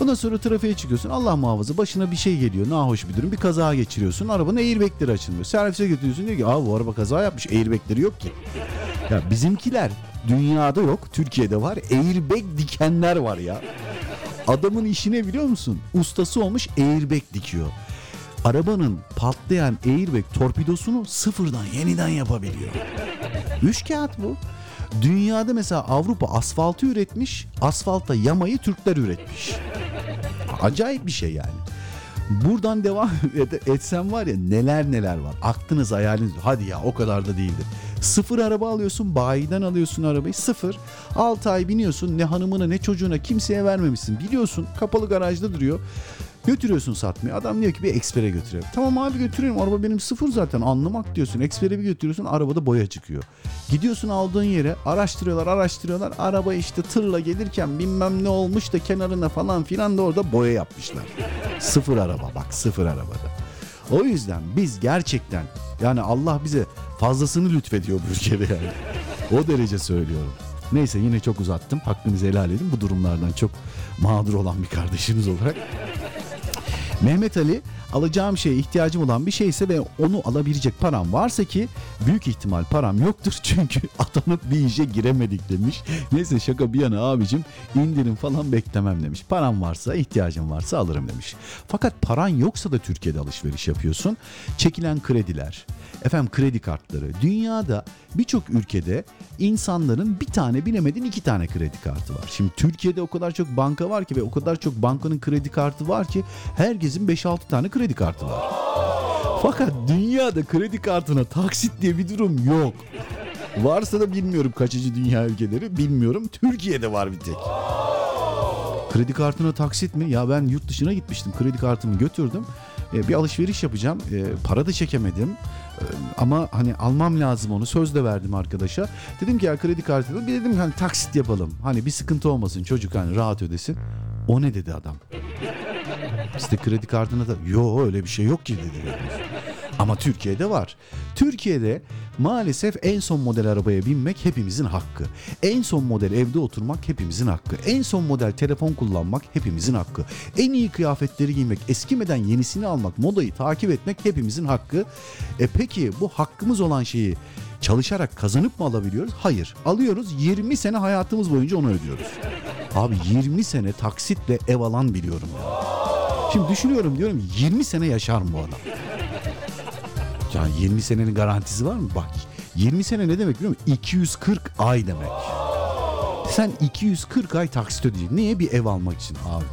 Ondan sonra trafiğe çıkıyorsun. Allah muhafaza başına bir şey geliyor. Nahoş bir durum. Bir kaza geçiriyorsun. Arabanın airbagleri açılmıyor. Servise götürüyorsun diyor ki abi bu araba kaza yapmış. Airbagleri yok ki. Ya bizimkiler dünyada yok. Türkiye'de var. Airbag dikenler var ya. Adamın işine biliyor musun? Ustası olmuş airbag dikiyor. Arabanın patlayan airbag torpidosunu sıfırdan yeniden yapabiliyor. Üç kağıt bu. Dünyada mesela Avrupa asfaltı üretmiş, asfalta yamayı Türkler üretmiş. Acayip bir şey yani. Buradan devam et, etsem var ya neler neler var. Aklınız hayaliniz hadi ya o kadar da değildir. Sıfır araba alıyorsun bayiden alıyorsun arabayı sıfır. 6 ay biniyorsun ne hanımına ne çocuğuna kimseye vermemişsin. Biliyorsun kapalı garajda duruyor. Götürüyorsun satmaya. Adam diyor ki bir ekspere götürelim. Tamam abi götürelim. Araba benim sıfır zaten anlamak diyorsun. Ekspere bir götürüyorsun arabada boya çıkıyor. Gidiyorsun aldığın yere araştırıyorlar araştırıyorlar. Araba işte tırla gelirken bilmem ne olmuş da kenarına falan filan da orada boya yapmışlar. sıfır araba bak sıfır arabada. O yüzden biz gerçekten yani Allah bize fazlasını lütfediyor bu ülkede yani. O derece söylüyorum. Neyse yine çok uzattım. Hakkınızı helal edin. Bu durumlardan çok mağdur olan bir kardeşiniz olarak. Mehmet Ali alacağım şeye ihtiyacım olan bir şeyse ve onu alabilecek param varsa ki büyük ihtimal param yoktur çünkü atanıp bir işe giremedik demiş. Neyse şaka bir yana abicim indirim falan beklemem demiş. Param varsa ihtiyacım varsa alırım demiş. Fakat paran yoksa da Türkiye'de alışveriş yapıyorsun. Çekilen krediler, efendim kredi kartları. Dünyada birçok ülkede insanların bir tane bilemedin iki tane kredi kartı var. Şimdi Türkiye'de o kadar çok banka var ki ve o kadar çok bankanın kredi kartı var ki herkesin 5-6 tane kredi kartı var. Fakat dünyada kredi kartına taksit diye bir durum yok. Varsa da bilmiyorum kaçıncı dünya ülkeleri bilmiyorum. Türkiye'de var bir tek. Kredi kartına taksit mi? Ya ben yurt dışına gitmiştim. Kredi kartımı götürdüm. E, bir alışveriş yapacağım. E, para da çekemedim. Ama hani almam lazım onu. Söz de verdim arkadaşa. Dedim ki ya kredi kartı bir dedim hani taksit yapalım. Hani bir sıkıntı olmasın çocuk hani rahat ödesin. O ne dedi adam? İşte kredi kartına da yo öyle bir şey yok ki dedi. Ama Türkiye'de var. Türkiye'de maalesef en son model arabaya binmek hepimizin hakkı. En son model evde oturmak hepimizin hakkı. En son model telefon kullanmak hepimizin hakkı. En iyi kıyafetleri giymek, eskimeden yenisini almak, modayı takip etmek hepimizin hakkı. E peki bu hakkımız olan şeyi çalışarak kazanıp mı alabiliyoruz? Hayır. Alıyoruz 20 sene hayatımız boyunca onu ödüyoruz. Abi 20 sene taksitle ev alan biliyorum ya. Şimdi düşünüyorum diyorum 20 sene yaşar mı bu adam? Ya 20 senenin garantisi var mı? Bak 20 sene ne demek biliyor musun? 240 ay demek. Sen 240 ay taksit ödeyeceksin. Niye? Bir ev almak için abi.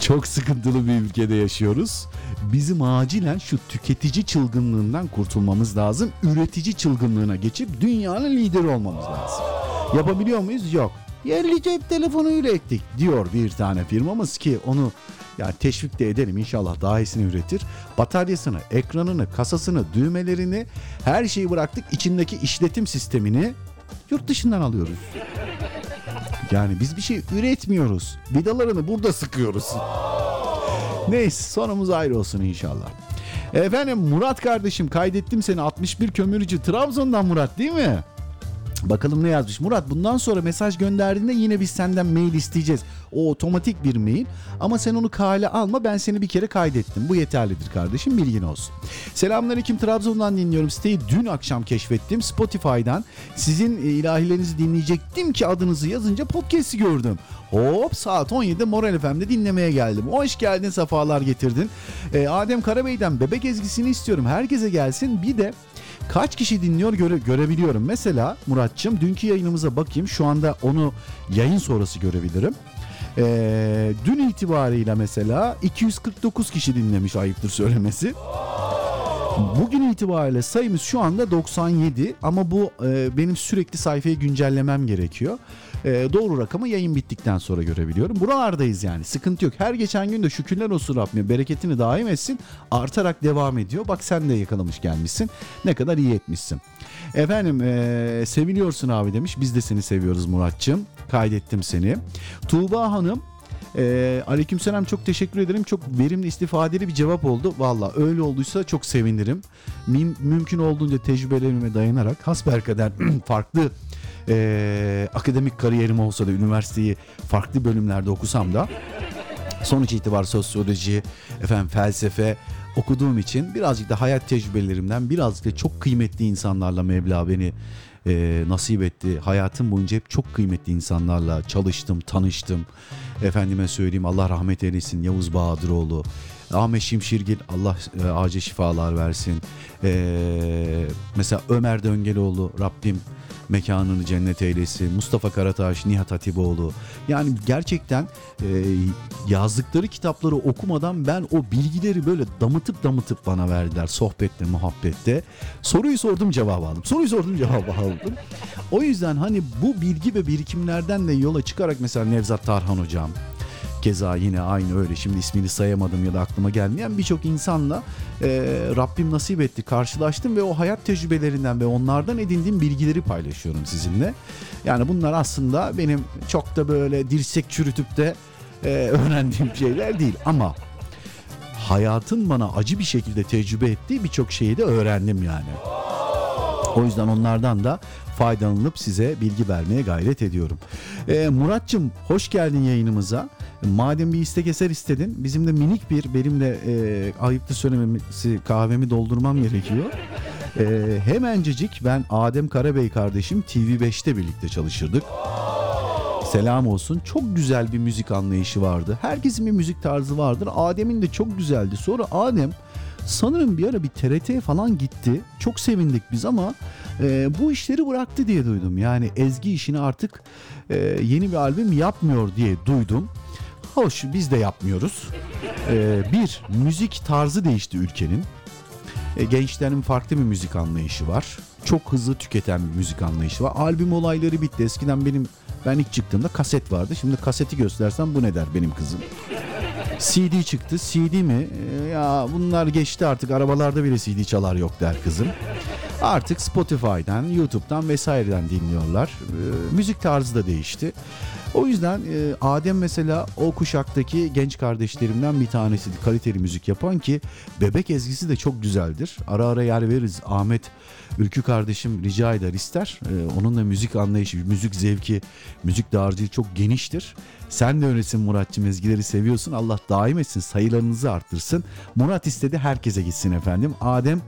Çok sıkıntılı bir ülkede yaşıyoruz. Bizim acilen şu tüketici çılgınlığından kurtulmamız lazım. Üretici çılgınlığına geçip dünyanın lideri olmamız lazım. Yapabiliyor muyuz? Yok. Yerli cep telefonu ürettik diyor bir tane firmamız ki onu yani teşvik de edelim inşallah daha iyisini üretir. Bataryasını, ekranını, kasasını, düğmelerini her şeyi bıraktık. İçindeki işletim sistemini yurt dışından alıyoruz. Yani biz bir şey üretmiyoruz. Vidalarını burada sıkıyoruz. Neyse sonumuz ayrı olsun inşallah. Efendim Murat kardeşim kaydettim seni 61 kömürcü Trabzon'dan Murat değil mi? Bakalım ne yazmış. Murat bundan sonra mesaj gönderdiğinde yine biz senden mail isteyeceğiz. O otomatik bir mail ama sen onu kale alma ben seni bir kere kaydettim. Bu yeterlidir kardeşim bilgin olsun. Selamünaleyküm Trabzon'dan dinliyorum. Siteyi dün akşam keşfettim. Spotify'dan sizin e, ilahilerinizi dinleyecektim ki adınızı yazınca podcast'i gördüm. Hop saat 17'de Moral FM'de dinlemeye geldim. Hoş geldin sefalar getirdin. Ee, Adem Karabey'den bebek ezgisini istiyorum. Herkese gelsin. Bir de kaç kişi dinliyor göre, görebiliyorum. Mesela Muratçım dünkü yayınımıza bakayım. Şu anda onu yayın sonrası görebilirim. Ee, dün itibariyle mesela 249 kişi dinlemiş ayıptır söylemesi. Bugün itibariyle sayımız şu anda 97 ama bu e, benim sürekli sayfayı güncellemem gerekiyor. E, doğru rakamı yayın bittikten sonra görebiliyorum. Buralardayız yani sıkıntı yok. Her geçen gün de şükürler olsun Rabbime bereketini daim etsin. Artarak devam ediyor. Bak sen de yakalamış gelmişsin. Ne kadar iyi etmişsin. Efendim e, seviliyorsun abi demiş. Biz de seni seviyoruz Muratçım. Kaydettim seni. Tuğba Hanım ee, aleykümselam çok teşekkür ederim. Çok verimli istifadeli bir cevap oldu. Valla öyle olduysa çok sevinirim. Mim- mümkün olduğunca tecrübelerime dayanarak hasbelkader farklı ee, akademik kariyerim olsa da üniversiteyi farklı bölümlerde okusam da sonuç itibar sosyoloji, efendim felsefe okuduğum için birazcık da hayat tecrübelerimden birazcık da çok kıymetli insanlarla Mevla beni e, nasip etti. Hayatım boyunca hep çok kıymetli insanlarla çalıştım, tanıştım. Efendime söyleyeyim Allah rahmet eylesin Yavuz Bahadıroğlu. Ahmet Şimşirgil Allah e, acil şifalar versin. E, mesela Ömer Döngeloğlu Rabbim mekanını cennet eylesin. Mustafa Karataş, Nihat Hatipoğlu. Yani gerçekten e, yazdıkları kitapları okumadan ben o bilgileri böyle damıtıp damıtıp bana verdiler sohbette, muhabbette. Soruyu sordum cevap aldım. Soruyu sordum cevap aldım. O yüzden hani bu bilgi ve birikimlerden de yola çıkarak mesela Nevzat Tarhan hocam, Keza yine aynı öyle şimdi ismini sayamadım ya da aklıma gelmeyen birçok insanla e, Rabbim nasip etti karşılaştım ve o hayat tecrübelerinden ve onlardan edindiğim bilgileri paylaşıyorum sizinle. Yani bunlar aslında benim çok da böyle dirsek çürütüp de e, öğrendiğim şeyler değil ama hayatın bana acı bir şekilde tecrübe ettiği birçok şeyi de öğrendim yani. O yüzden onlardan da faydalanıp size bilgi vermeye gayret ediyorum. Ee, Muratçım hoş geldin yayınımıza. Madem bir istek eser istedin bizim de minik bir benim de e, ayıptı söylememesi kahvemi doldurmam gerekiyor. E, hemencecik ben Adem Karabey kardeşim TV5'te birlikte çalışırdık. Selam olsun. Çok güzel bir müzik anlayışı vardı. Herkesin bir müzik tarzı vardır. Adem'in de çok güzeldi. Sonra Adem sanırım bir ara bir TRT falan gitti. Çok sevindik biz ama e, bu işleri bıraktı diye duydum. Yani Ezgi işini artık e, yeni bir albüm yapmıyor diye duydum. Hoş biz de yapmıyoruz. E, bir, müzik tarzı değişti ülkenin. E, gençlerin farklı bir müzik anlayışı var. Çok hızlı tüketen bir müzik anlayışı var. Albüm olayları bitti. Eskiden benim ben ilk çıktığımda kaset vardı. Şimdi kaseti göstersem bu ne der benim kızım. CD çıktı. CD mi? E, ya bunlar geçti artık. Arabalarda bile CD çalar yok der kızım. Artık Spotify'dan, YouTube'dan vesaireden dinliyorlar. E, müzik tarzı da değişti. O yüzden e, Adem mesela o kuşaktaki genç kardeşlerimden bir tanesiydi. Kaliteli müzik yapan ki bebek ezgisi de çok güzeldir. Ara ara yer veririz. Ahmet Ülkü kardeşim rica eder ister. E, onun da müzik anlayışı, müzik zevki, müzik dağarcığı çok geniştir. Sen de öylesin Muratçım ezgileri seviyorsun. Allah daim etsin sayılarınızı arttırsın. Murat istedi herkese gitsin efendim. Adem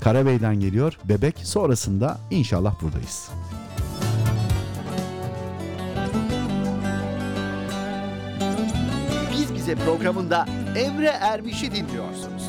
Karabey'den geliyor. Bebek sonrasında inşallah buradayız. Bize programında Emre Ermiş'i dinliyorsunuz.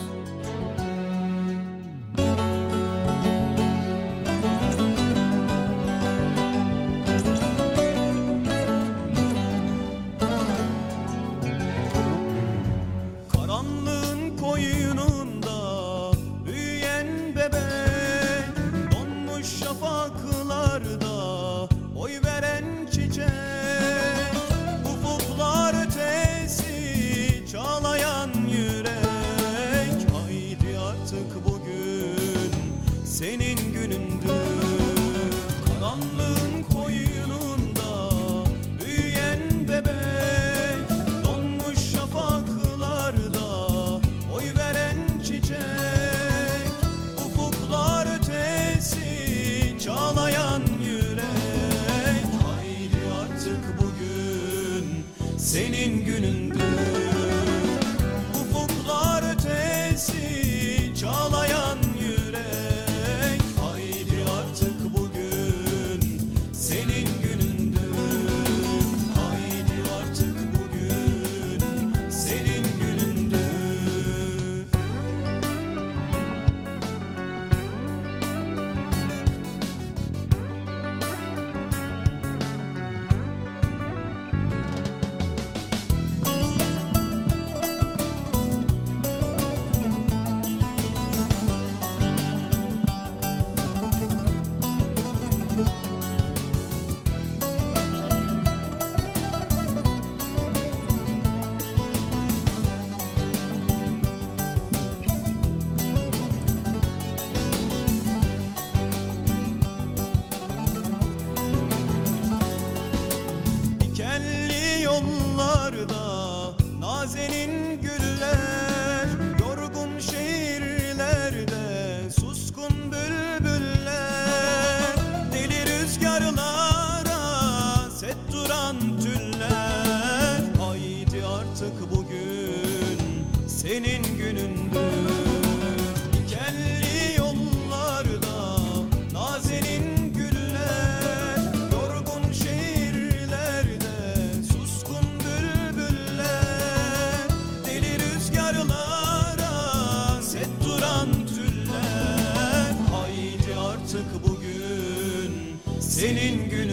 Senin günündür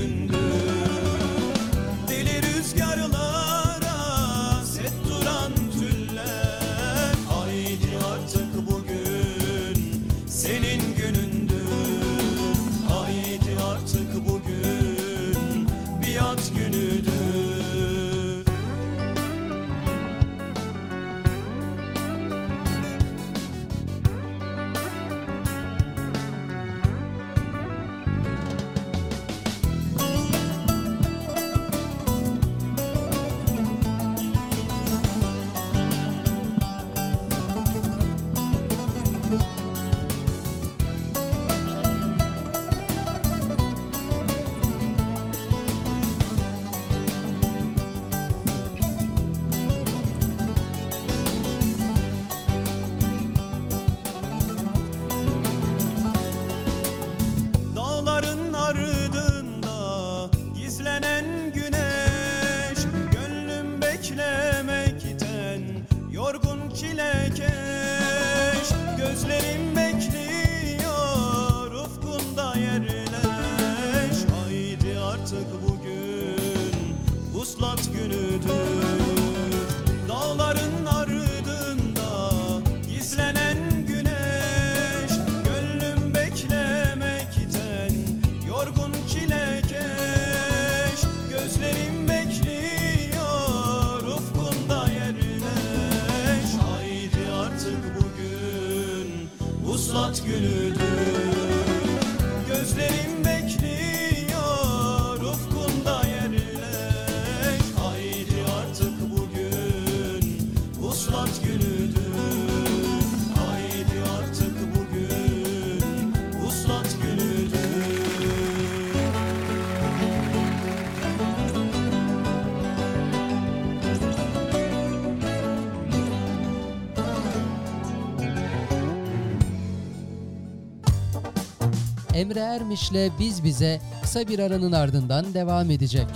Emre Ermiş'le Biz Bize kısa bir aranın ardından devam edecek.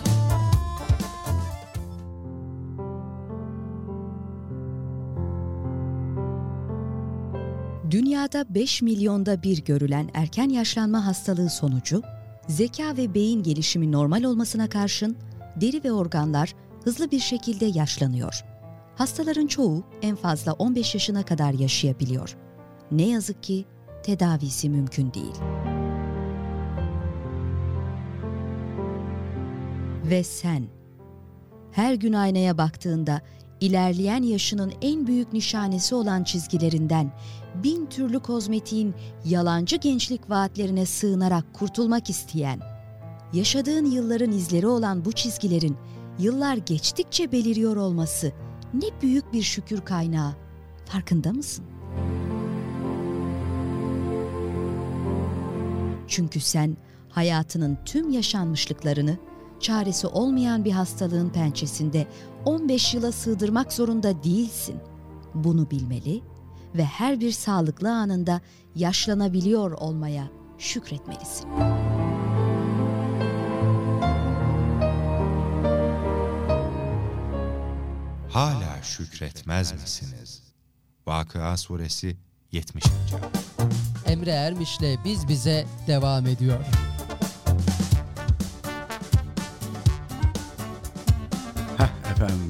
Dünyada 5 milyonda bir görülen erken yaşlanma hastalığı sonucu, zeka ve beyin gelişimi normal olmasına karşın deri ve organlar hızlı bir şekilde yaşlanıyor. Hastaların çoğu en fazla 15 yaşına kadar yaşayabiliyor. Ne yazık ki tedavisi mümkün değil. Ve sen her gün aynaya baktığında ilerleyen yaşının en büyük nişanesi olan çizgilerinden bin türlü kozmetiğin yalancı gençlik vaatlerine sığınarak kurtulmak isteyen, yaşadığın yılların izleri olan bu çizgilerin yıllar geçtikçe beliriyor olması ne büyük bir şükür kaynağı. Farkında mısın? Çünkü sen hayatının tüm yaşanmışlıklarını çaresi olmayan bir hastalığın pençesinde 15 yıla sığdırmak zorunda değilsin. Bunu bilmeli ve her bir sağlıklı anında yaşlanabiliyor olmaya şükretmelisin. Hala şükretmez misiniz? Vakıa Suresi 70. Emre Ermiş'le Biz Bize devam ediyor.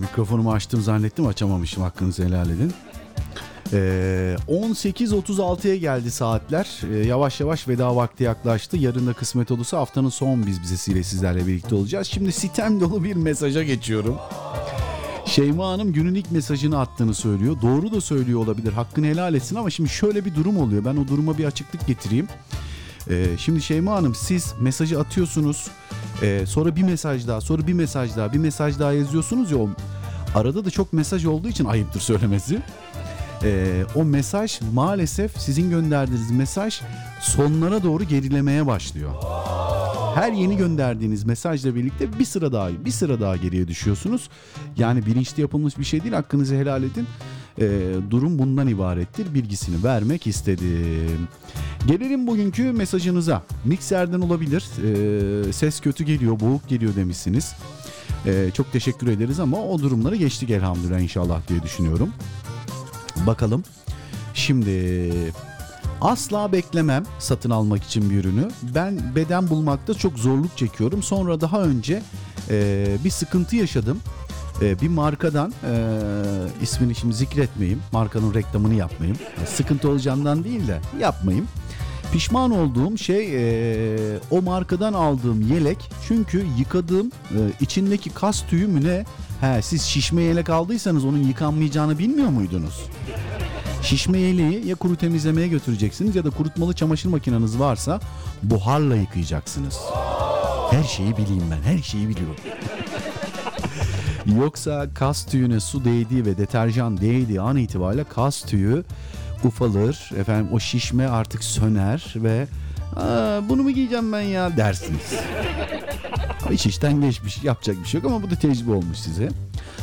Mikrofonumu açtım zannettim açamamışım hakkınızı helal edin. Ee, 18.36'ya geldi saatler. Ee, yavaş yavaş veda vakti yaklaştı. Yarın da kısmet olursa haftanın son biz bizesiyle sizlerle birlikte olacağız. Şimdi sitem dolu bir mesaja geçiyorum. Şeyma Hanım günün ilk mesajını attığını söylüyor. Doğru da söylüyor olabilir. Hakkını helal etsin ama şimdi şöyle bir durum oluyor. Ben o duruma bir açıklık getireyim. Ee, şimdi Şeyma Hanım siz mesajı atıyorsunuz. Ee, sonra bir mesaj daha, sonra bir mesaj daha, bir mesaj daha yazıyorsunuz ya. O, arada da çok mesaj olduğu için ayıptır söylemesi. Ee, o mesaj maalesef sizin gönderdiğiniz mesaj sonlara doğru gerilemeye başlıyor. Her yeni gönderdiğiniz mesajla birlikte bir sıra daha bir sıra daha geriye düşüyorsunuz. Yani bilinçli yapılmış bir şey değil hakkınızı helal edin. Ee, durum bundan ibarettir. Bilgisini vermek istedim. Gelelim bugünkü mesajınıza. Mikserden olabilir. Ee, ses kötü geliyor, boğuk geliyor demişsiniz. Ee, çok teşekkür ederiz ama o durumları geçtik elhamdülillah inşallah diye düşünüyorum. Bakalım. Şimdi asla beklemem satın almak için bir ürünü. Ben beden bulmakta çok zorluk çekiyorum. Sonra daha önce e, bir sıkıntı yaşadım. E, bir markadan e, ismini şimdi zikretmeyeyim. Markanın reklamını yapmayayım. E, sıkıntı olacağından değil de yapmayayım. Pişman olduğum şey e, o markadan aldığım yelek. Çünkü yıkadığım e, içindeki kas tüyü mü ne? He, siz şişme yelek aldıysanız onun yıkanmayacağını bilmiyor muydunuz? Şişme yeleği ya kuru temizlemeye götüreceksiniz ya da kurutmalı çamaşır makineniz varsa buharla yıkayacaksınız. Her şeyi bileyim ben, her şeyi biliyorum. Yoksa kas tüyüne su değdiği ve deterjan değdiği an itibariyle kas tüyü ufalır. Efendim o şişme artık söner ve Aa, bunu mu giyeceğim ben ya dersiniz. Hiç işten geçmiş yapacak bir şey yok ama bu da tecrübe olmuş size.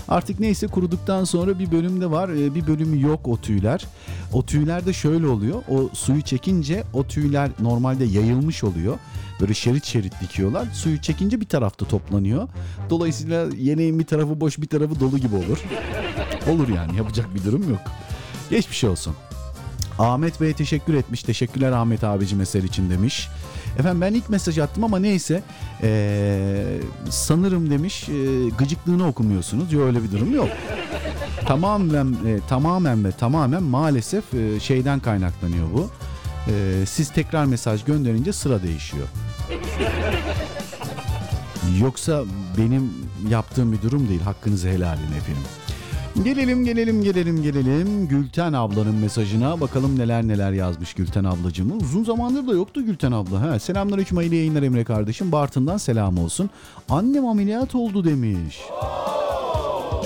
Artık neyse kuruduktan sonra bir bölümde var e, bir bölümü yok o tüyler. O tüyler de şöyle oluyor o suyu çekince o tüyler normalde yayılmış oluyor. Böyle şerit şerit dikiyorlar. Suyu çekince bir tarafta toplanıyor. Dolayısıyla yeneğin bir tarafı boş bir tarafı dolu gibi olur. Olur yani yapacak bir durum yok. Geçmiş olsun. Ahmet Bey teşekkür etmiş. Teşekkürler Ahmet abicim eser için demiş. Efendim ben ilk mesaj attım ama neyse ee, sanırım demiş e, gıcıklığını okumuyorsunuz. Yok öyle bir durum yok. tamamen e, tamamen ve tamamen maalesef e, şeyden kaynaklanıyor bu. E, siz tekrar mesaj gönderince sıra değişiyor. Yoksa benim yaptığım bir durum değil. Hakkınızı helal edin efendim. Gelelim gelelim gelelim gelelim Gülten ablanın mesajına bakalım neler neler yazmış Gülten ablacığımı. Uzun zamandır da yoktu Gülten abla. Ha, selamünaleyküm hayırlı yayınlar Emre kardeşim. Bartın'dan selam olsun. Annem ameliyat oldu demiş.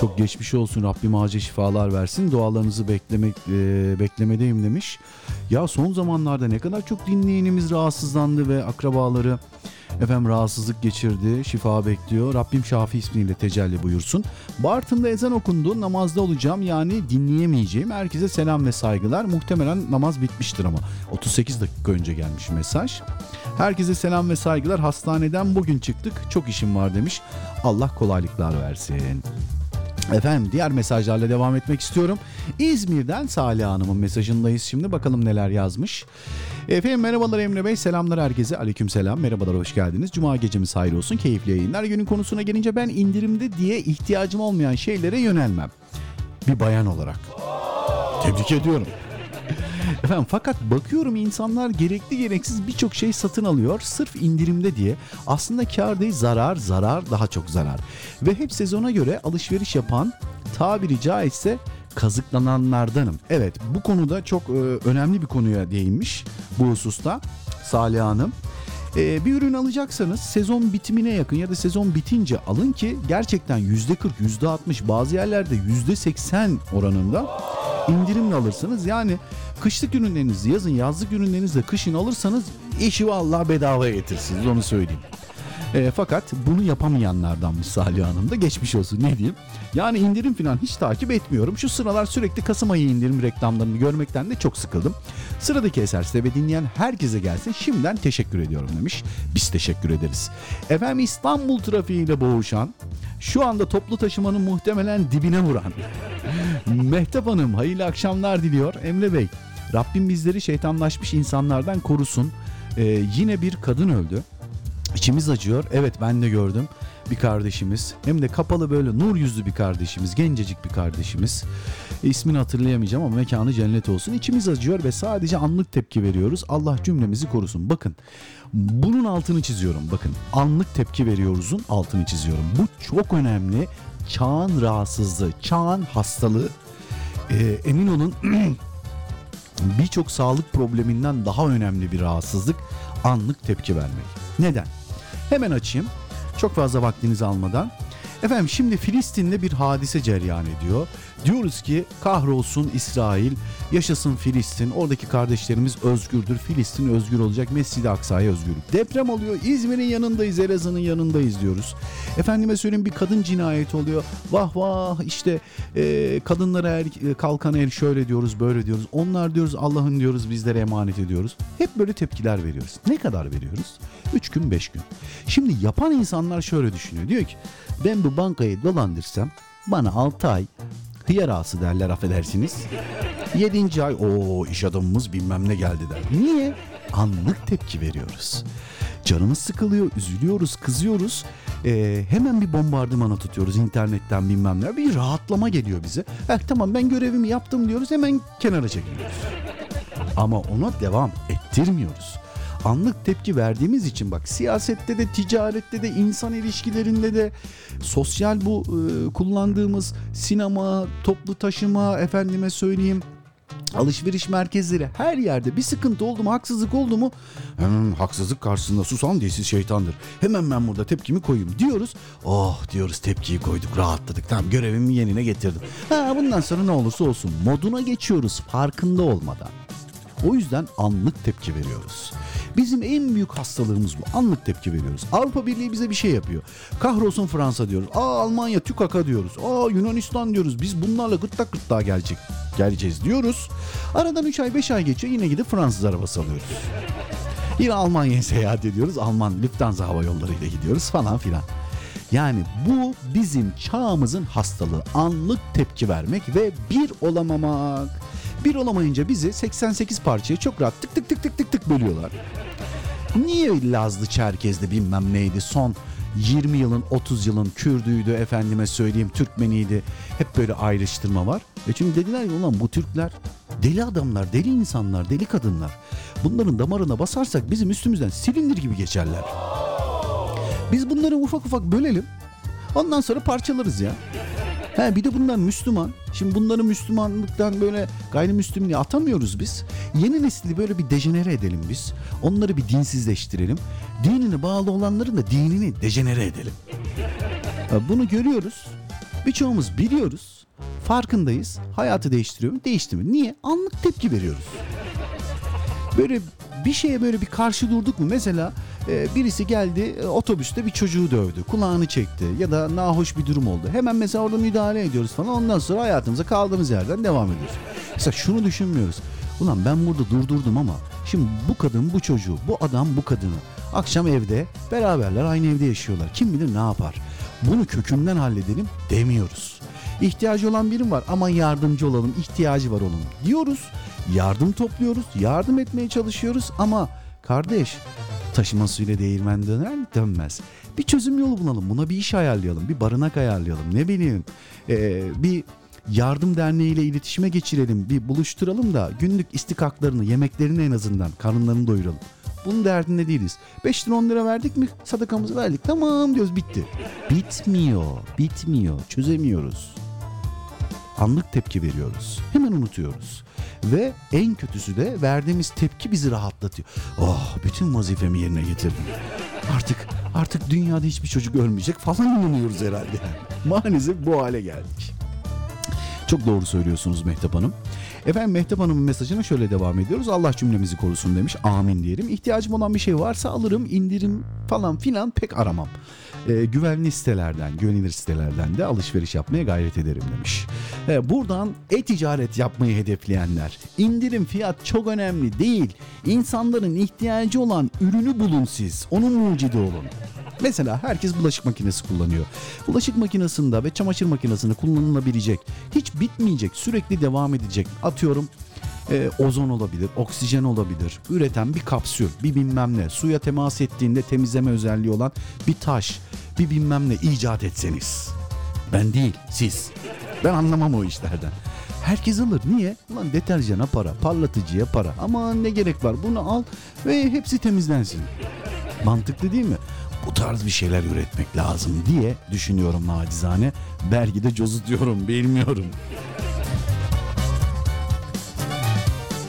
Çok geçmiş olsun Rabbim acil şifalar versin. Dualarınızı beklemek e, beklemedeyim demiş. Ya son zamanlarda ne kadar çok dinleyenimiz rahatsızlandı ve akrabaları efendim rahatsızlık geçirdi. Şifa bekliyor. Rabbim Şafi ismiyle tecelli buyursun. Bartın'da ezan okundu. Namazda olacağım yani dinleyemeyeceğim. Herkese selam ve saygılar. Muhtemelen namaz bitmiştir ama. 38 dakika önce gelmiş mesaj. Herkese selam ve saygılar. Hastaneden bugün çıktık. Çok işim var demiş. Allah kolaylıklar versin. Efendim diğer mesajlarla devam etmek istiyorum. İzmir'den Salih Hanım'ın mesajındayız şimdi. Bakalım neler yazmış. Efendim merhabalar Emre Bey. Selamlar herkese. Aleyküm selam. Merhabalar hoş geldiniz. Cuma gecemiz hayırlı olsun. Keyifli yayınlar. Günün konusuna gelince ben indirimde diye ihtiyacım olmayan şeylere yönelmem. Bir bayan olarak. Tebrik ediyorum. Efendim fakat bakıyorum insanlar gerekli gereksiz birçok şey satın alıyor sırf indirimde diye. Aslında kar değil zarar zarar daha çok zarar. Ve hep sezona göre alışveriş yapan tabiri caizse kazıklananlardanım. Evet bu konuda çok e, önemli bir konuya değinmiş bu hususta Salih Hanım. Ee, bir ürün alacaksanız sezon bitimine yakın ya da sezon bitince alın ki gerçekten %40, %60 bazı yerlerde %80 oranında indirimle alırsınız. Yani kışlık ürünlerinizi yazın yazlık ürünlerinizi de kışın alırsanız işi vallahi bedavaya getirsiniz onu söyleyeyim. E, fakat bunu yapamayanlardanmış Salih Hanım da geçmiş olsun ne diyeyim. Yani indirim falan hiç takip etmiyorum. Şu sıralar sürekli Kasım ayı indirim reklamlarını görmekten de çok sıkıldım. Sıradaki eserse ve dinleyen herkese gelsin şimdiden teşekkür ediyorum demiş. Biz teşekkür ederiz. Efendim İstanbul trafiğiyle boğuşan şu anda toplu taşımanın muhtemelen dibine vuran Mehtap Hanım hayırlı akşamlar diliyor. Emre Bey Rabbim bizleri şeytanlaşmış insanlardan korusun. Ee, yine bir kadın öldü. İçimiz acıyor. Evet ben de gördüm bir kardeşimiz. Hem de kapalı böyle nur yüzlü bir kardeşimiz. Gencecik bir kardeşimiz. E, ismini hatırlayamayacağım ama mekanı cennet olsun. İçimiz acıyor ve sadece anlık tepki veriyoruz. Allah cümlemizi korusun. Bakın bunun altını çiziyorum. Bakın anlık tepki veriyoruzun altını çiziyorum. Bu çok önemli. Çağın rahatsızlığı, çağın hastalığı. E, emin olun birçok sağlık probleminden daha önemli bir rahatsızlık anlık tepki vermek. Neden? Hemen açayım. Çok fazla vaktinizi almadan. Efendim şimdi Filistin'de bir hadise cereyan ediyor. Diyoruz ki kahrolsun İsrail, yaşasın Filistin. Oradaki kardeşlerimiz özgürdür. Filistin özgür olacak. Mescid-i Aksa'ya özgürlük. Deprem oluyor. İzmir'in yanındayız, Elazığ'ın yanındayız diyoruz. Efendime söyleyeyim bir kadın cinayeti oluyor. Vah vah işte e, kadınlara er, kalkan el şöyle diyoruz, böyle diyoruz. Onlar diyoruz Allah'ın diyoruz bizlere emanet ediyoruz. Hep böyle tepkiler veriyoruz. Ne kadar veriyoruz? 3 gün 5 gün. Şimdi yapan insanlar şöyle düşünüyor. Diyor ki ben bu bankayı dolandırsam bana 6 ay hıyar ağası derler affedersiniz. 7. ay o iş adamımız bilmem ne geldi der. Niye? Anlık tepki veriyoruz. Canımız sıkılıyor, üzülüyoruz, kızıyoruz. Ee, hemen bir bombardımana tutuyoruz internetten bilmem ne. Bir rahatlama geliyor bize. Eh tamam ben görevimi yaptım diyoruz hemen kenara çekiliyoruz. Ama ona devam ettirmiyoruz anlık tepki verdiğimiz için bak siyasette de ticarette de insan ilişkilerinde de sosyal bu e, kullandığımız sinema, toplu taşıma efendime söyleyeyim alışveriş merkezleri her yerde bir sıkıntı oldu mu haksızlık oldu mu hemen haksızlık karşısında susan dilsiz şeytandır. Hemen ben burada tepkimi koyayım diyoruz. Oh diyoruz tepkiyi koyduk rahatladık tamam görevimi yerine getirdim. Ha, bundan sonra ne olursa olsun moduna geçiyoruz farkında olmadan. O yüzden anlık tepki veriyoruz. Bizim en büyük hastalığımız bu. Anlık tepki veriyoruz. Avrupa Birliği bize bir şey yapıyor. Kahrolsun Fransa diyoruz. Aa Almanya tükaka diyoruz. Aa Yunanistan diyoruz. Biz bunlarla gırtlak gırtlağa gelecek, geleceğiz diyoruz. Aradan 3 ay 5 ay geçiyor yine gidip Fransız arabası alıyoruz. Yine Almanya'ya seyahat ediyoruz. Alman Lufthansa hava yollarıyla gidiyoruz falan filan. Yani bu bizim çağımızın hastalığı. Anlık tepki vermek ve bir olamamak. Bir olamayınca bizi 88 parçaya çok rahat tık tık tık tık tık tık bölüyorlar. Niye Lazlı Çerkez'de bilmem neydi son 20 yılın 30 yılın Kürdüydü efendime söyleyeyim Türkmeniydi hep böyle ayrıştırma var. E çünkü dediler ki ulan bu Türkler deli adamlar deli insanlar deli kadınlar bunların damarına basarsak bizim üstümüzden silindir gibi geçerler. Biz bunları ufak ufak bölelim ondan sonra parçalarız ya. He bir de bunlar Müslüman. Şimdi bunları Müslümanlıktan böyle gayrimüslimliğe atamıyoruz biz. Yeni nesli böyle bir dejenere edelim biz. Onları bir dinsizleştirelim. Dinine bağlı olanların da dinini dejenere edelim. Bunu görüyoruz. Birçoğumuz biliyoruz. Farkındayız. Hayatı değiştiriyor mu? Değiştirmiyor. Niye? Anlık tepki veriyoruz. Böyle bir şeye böyle bir karşı durduk mu? Mesela e, birisi geldi e, otobüste bir çocuğu dövdü. Kulağını çekti ya da nahoş bir durum oldu. Hemen mesela orada müdahale ediyoruz falan. Ondan sonra hayatımıza kaldığımız yerden devam ediyoruz. Mesela şunu düşünmüyoruz. Ulan ben burada durdurdum ama şimdi bu kadın bu çocuğu, bu adam bu kadını akşam evde beraberler aynı evde yaşıyorlar. Kim bilir ne yapar? Bunu kökünden halledelim demiyoruz. İhtiyacı olan birim var ama yardımcı olalım, ihtiyacı var onun diyoruz. Yardım topluyoruz, yardım etmeye çalışıyoruz ama kardeş taşıma suyla değirmen döner mi? Dönmez. Bir çözüm yolu bulalım, buna bir iş ayarlayalım, bir barınak ayarlayalım, ne bileyim ee, bir yardım derneğiyle iletişime geçirelim, bir buluşturalım da günlük istikaklarını, yemeklerini en azından karınlarını doyuralım. Bunun derdinde değiliz. 5 lira 10 lira verdik mi sadakamızı verdik tamam diyoruz bitti. Bitmiyor, bitmiyor, çözemiyoruz. Anlık tepki veriyoruz. Hemen unutuyoruz. Ve en kötüsü de verdiğimiz tepki bizi rahatlatıyor. Oh bütün vazifemi yerine getirdim. Artık artık dünyada hiçbir çocuk ölmeyecek falan inanıyoruz herhalde. Maalesef bu hale geldik. Çok doğru söylüyorsunuz Mehtap Hanım. Efendim Mehtap Hanım'ın mesajına şöyle devam ediyoruz. Allah cümlemizi korusun demiş. Amin diyelim. İhtiyacım olan bir şey varsa alırım, indirim falan filan pek aramam. Ee, güvenli sitelerden, güvenilir sitelerden de alışveriş yapmaya gayret ederim demiş. Ee, buradan e-ticaret yapmayı hedefleyenler, indirim fiyat çok önemli değil. İnsanların ihtiyacı olan ürünü bulun siz. Onun mucidi olun. Mesela herkes bulaşık makinesi kullanıyor. Bulaşık makinesinde ve çamaşır makinesinde kullanılabilecek, hiç bitmeyecek, sürekli devam edecek. Atıyorum e, ozon olabilir, oksijen olabilir. Üreten bir kapsül, bir bilmem ne, suya temas ettiğinde temizleme özelliği olan bir taş, bir bilmem ne icat etseniz. Ben değil, siz. Ben anlamam o işlerden. Herkes alır. Niye? Ulan deterjana para, parlatıcıya para. Ama ne gerek var? Bunu al ve hepsi temizlensin. Mantıklı değil mi? Bu tarz bir şeyler üretmek lazım diye düşünüyorum nacizane. Belki de cozutuyorum bilmiyorum.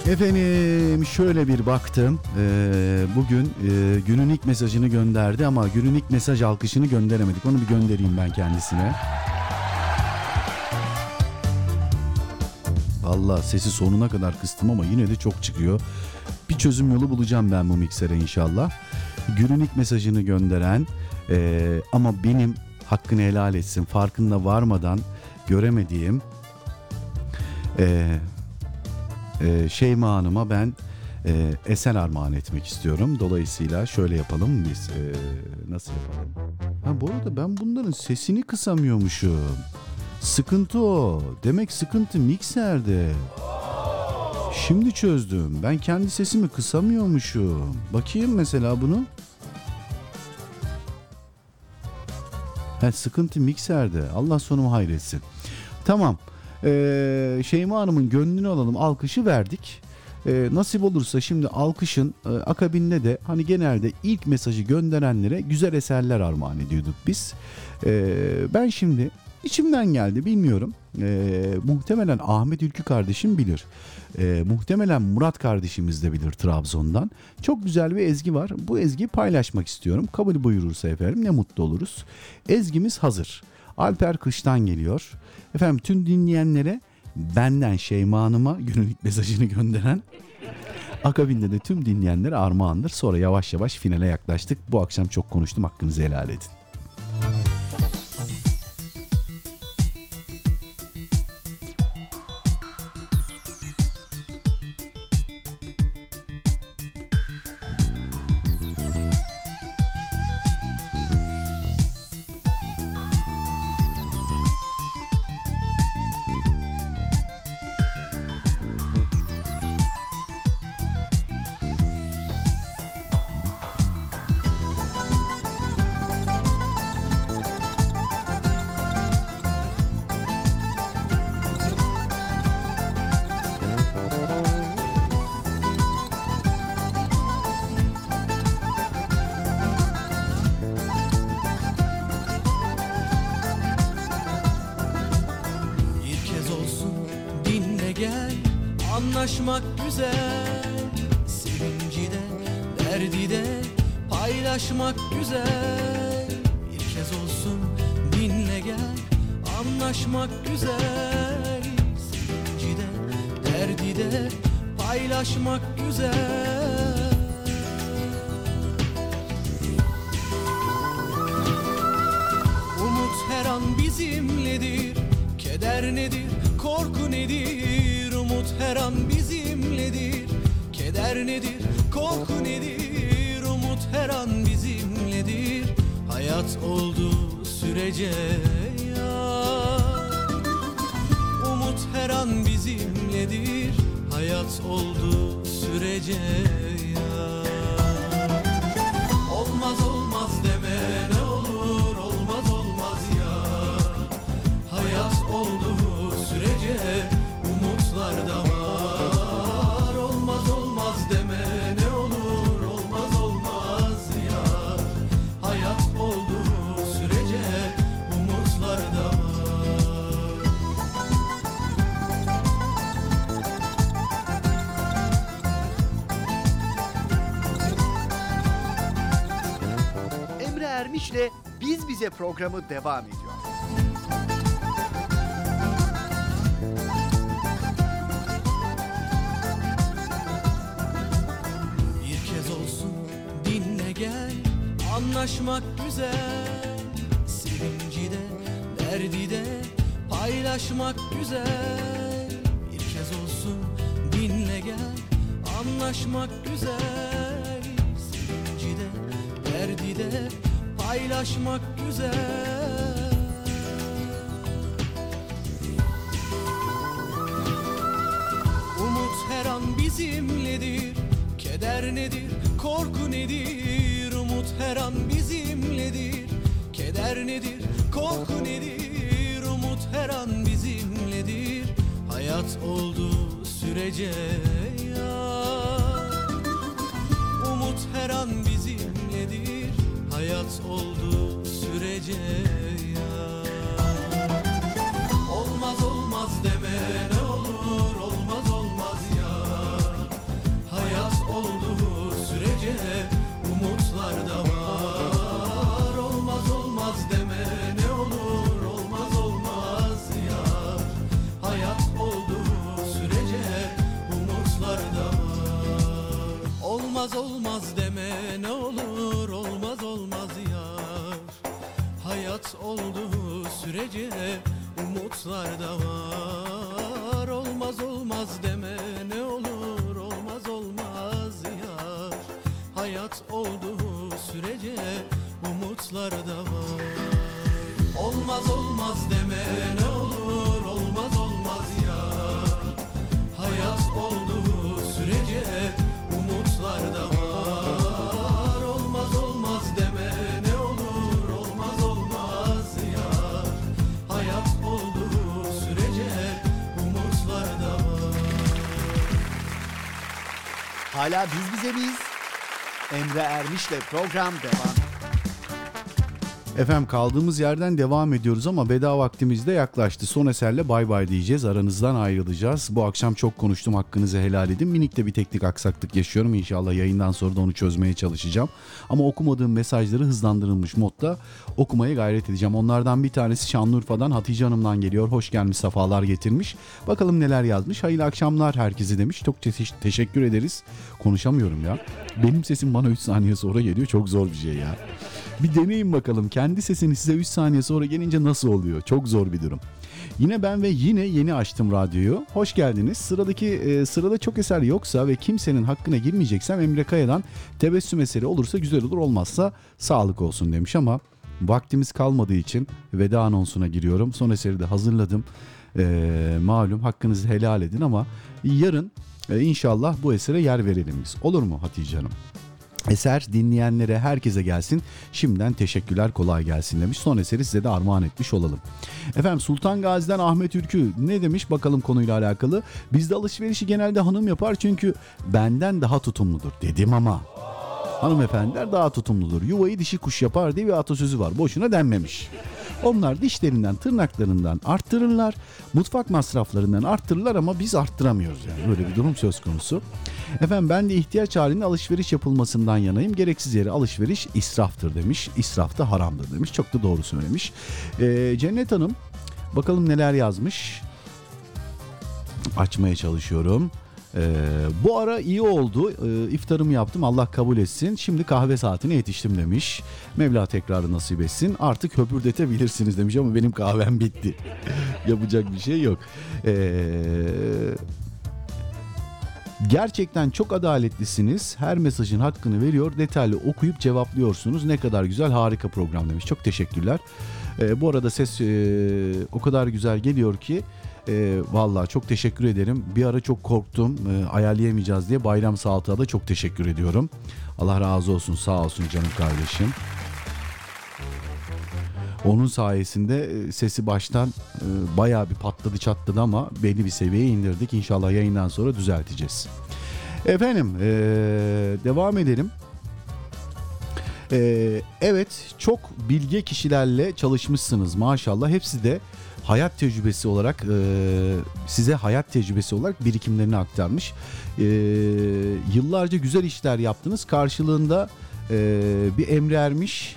Efendim şöyle bir baktım. Ee, bugün e, günün ilk mesajını gönderdi ama günün ilk mesaj alkışını gönderemedik. Onu bir göndereyim ben kendisine. Valla sesi sonuna kadar kıstım ama yine de çok çıkıyor. Bir çözüm yolu bulacağım ben bu miksere inşallah. Günün ilk mesajını gönderen e, ama benim hakkını helal etsin farkında varmadan göremediğim e, e, Şeyma Hanım'a ben e, eser armağan etmek istiyorum. Dolayısıyla şöyle yapalım biz. E, nasıl yapalım? Ha bu arada ben bunların sesini kısamıyormuşum. Sıkıntı o. Demek sıkıntı mikserde. Şimdi çözdüm. Ben kendi sesimi kısamıyormuşum. Bakayım mesela bunu. Ha, sıkıntı mikserde. Allah sonumu hayretsin. Tamam. Ee, Şeyma Hanım'ın gönlünü alalım. Alkışı verdik. Ee, nasip olursa şimdi alkışın e, akabinde de hani genelde ilk mesajı gönderenlere güzel eserler armağan ediyorduk biz. Ee, ben şimdi içimden geldi bilmiyorum. Ee, muhtemelen Ahmet Ülkü kardeşim bilir. Ee, muhtemelen Murat kardeşimiz de bilir Trabzon'dan. Çok güzel bir ezgi var. Bu ezgiyi paylaşmak istiyorum. Kabul buyurursa efendim ne mutlu oluruz. Ezgimiz hazır. Alper Kış'tan geliyor. Efendim tüm dinleyenlere benden Şeyma Hanım'a günlük mesajını gönderen akabinde de tüm dinleyenlere armağandır. Sonra yavaş yavaş finale yaklaştık. Bu akşam çok konuştum hakkınızı helal edin. Bize programı devam ediyor. Bir kez olsun dinle gel anlaşmak güzel. Sevinci de derdi de paylaşmak güzel. Bir kez olsun dinle gel anlaşmak güzel. Sevinci de derdi de paylaşmak güzel. Umut her an bizimledir Keder nedir, korku nedir? Umut her an bizimledir Keder nedir, korku nedir? Umut her an bizimledir Hayat olduğu sürece yar Umut her an bizimledir Hayat olduğu sürece Miyiz? Emre Ermiş'le program devam. Efendim kaldığımız yerden devam ediyoruz ama veda vaktimiz de yaklaştı. Son eserle bay bay diyeceğiz. Aranızdan ayrılacağız. Bu akşam çok konuştum. Hakkınızı helal edin. Minik de bir teknik aksaklık yaşıyorum. İnşallah yayından sonra da onu çözmeye çalışacağım. Ama okumadığım mesajları hızlandırılmış modda okumaya gayret edeceğim. Onlardan bir tanesi Şanlıurfa'dan Hatice Hanım'dan geliyor. Hoş gelmiş, safalar getirmiş. Bakalım neler yazmış. Hayırlı akşamlar herkese demiş. Çok te- teşekkür ederiz. Konuşamıyorum ya. Benim sesim bana 3 saniye sonra geliyor. Çok zor bir şey ya. Bir deneyin bakalım. Kendi sesini size 3 saniye sonra gelince nasıl oluyor? Çok zor bir durum. Yine ben ve yine yeni açtım radyoyu. Hoş geldiniz. Sıradaki e, sırada çok eser yoksa ve kimsenin hakkına girmeyeceksem Emre Kaya'dan tebessüm eseri olursa güzel olur olmazsa sağlık olsun demiş ama vaktimiz kalmadığı için veda anonsuna giriyorum. Son eseri de hazırladım. E, malum hakkınızı helal edin ama yarın e, inşallah bu esere yer verelim biz. Olur mu Hatice Hanım? Eser dinleyenlere herkese gelsin. Şimdiden teşekkürler kolay gelsin demiş. Son eseri size de armağan etmiş olalım. Efendim Sultan Gazi'den Ahmet Ürkü ne demiş bakalım konuyla alakalı. Bizde alışverişi genelde hanım yapar çünkü benden daha tutumludur dedim ama. Hanımefendiler daha tutumludur. Yuvayı dişi kuş yapar diye bir atasözü var. Boşuna denmemiş. Onlar dişlerinden, tırnaklarından arttırırlar. Mutfak masraflarından arttırırlar ama biz arttıramıyoruz yani. Böyle bir durum söz konusu. Efendim ben de ihtiyaç halinde alışveriş yapılmasından yanayım. Gereksiz yere alışveriş israftır demiş. İsraf da haramdır demiş. Çok da doğru söylemiş. Ee, Cennet Hanım bakalım neler yazmış. Açmaya çalışıyorum. Ee, bu ara iyi oldu. Ee, iftarımı yaptım. Allah kabul etsin. Şimdi kahve saatine yetiştim demiş. Mevla tekrarı nasip etsin. Artık höpürdetebilirsiniz demiş ama benim kahvem bitti. Yapacak bir şey yok. Ee, Gerçekten çok adaletlisiniz. Her mesajın hakkını veriyor. Detaylı okuyup cevaplıyorsunuz. Ne kadar güzel harika program demiş. Çok teşekkürler. Ee, bu arada ses e, o kadar güzel geliyor ki e, vallahi çok teşekkür ederim. Bir ara çok korktum e, ayarlayamayacağız diye Bayram Saltık'a da çok teşekkür ediyorum. Allah razı olsun sağ olsun canım kardeşim. Onun sayesinde e, sesi baştan e, bayağı bir patladı çatladı ama belli bir seviyeye indirdik. İnşallah yayından sonra düzelteceğiz. Efendim e, devam edelim. E, evet çok bilge kişilerle çalışmışsınız maşallah. Hepsi de hayat tecrübesi olarak e, size hayat tecrübesi olarak birikimlerini aktarmış. E, yıllarca güzel işler yaptınız. Karşılığında e, bir emre ermiş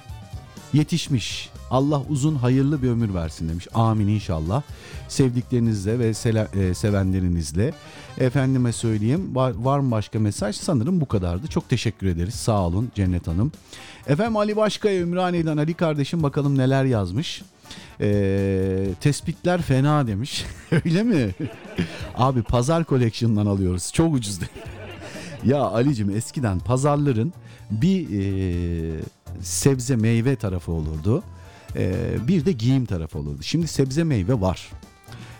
yetişmiş Allah uzun hayırlı bir ömür versin demiş. Amin inşallah. Sevdiklerinizle ve sela- e, sevenlerinizle. Efendime söyleyeyim var, var mı başka mesaj? Sanırım bu kadardı. Çok teşekkür ederiz. Sağ olun Cennet Hanım. Efendim Ali Başkaya Ümraniye'den Ali kardeşim bakalım neler yazmış. Ee, tespitler fena demiş. Öyle mi? Abi pazar koleksiyonundan alıyoruz. Çok ucuz değil. ya Ali'cim eskiden pazarların bir e, sebze meyve tarafı olurdu. E, bir de giyim tarafı olurdu. Şimdi sebze meyve var.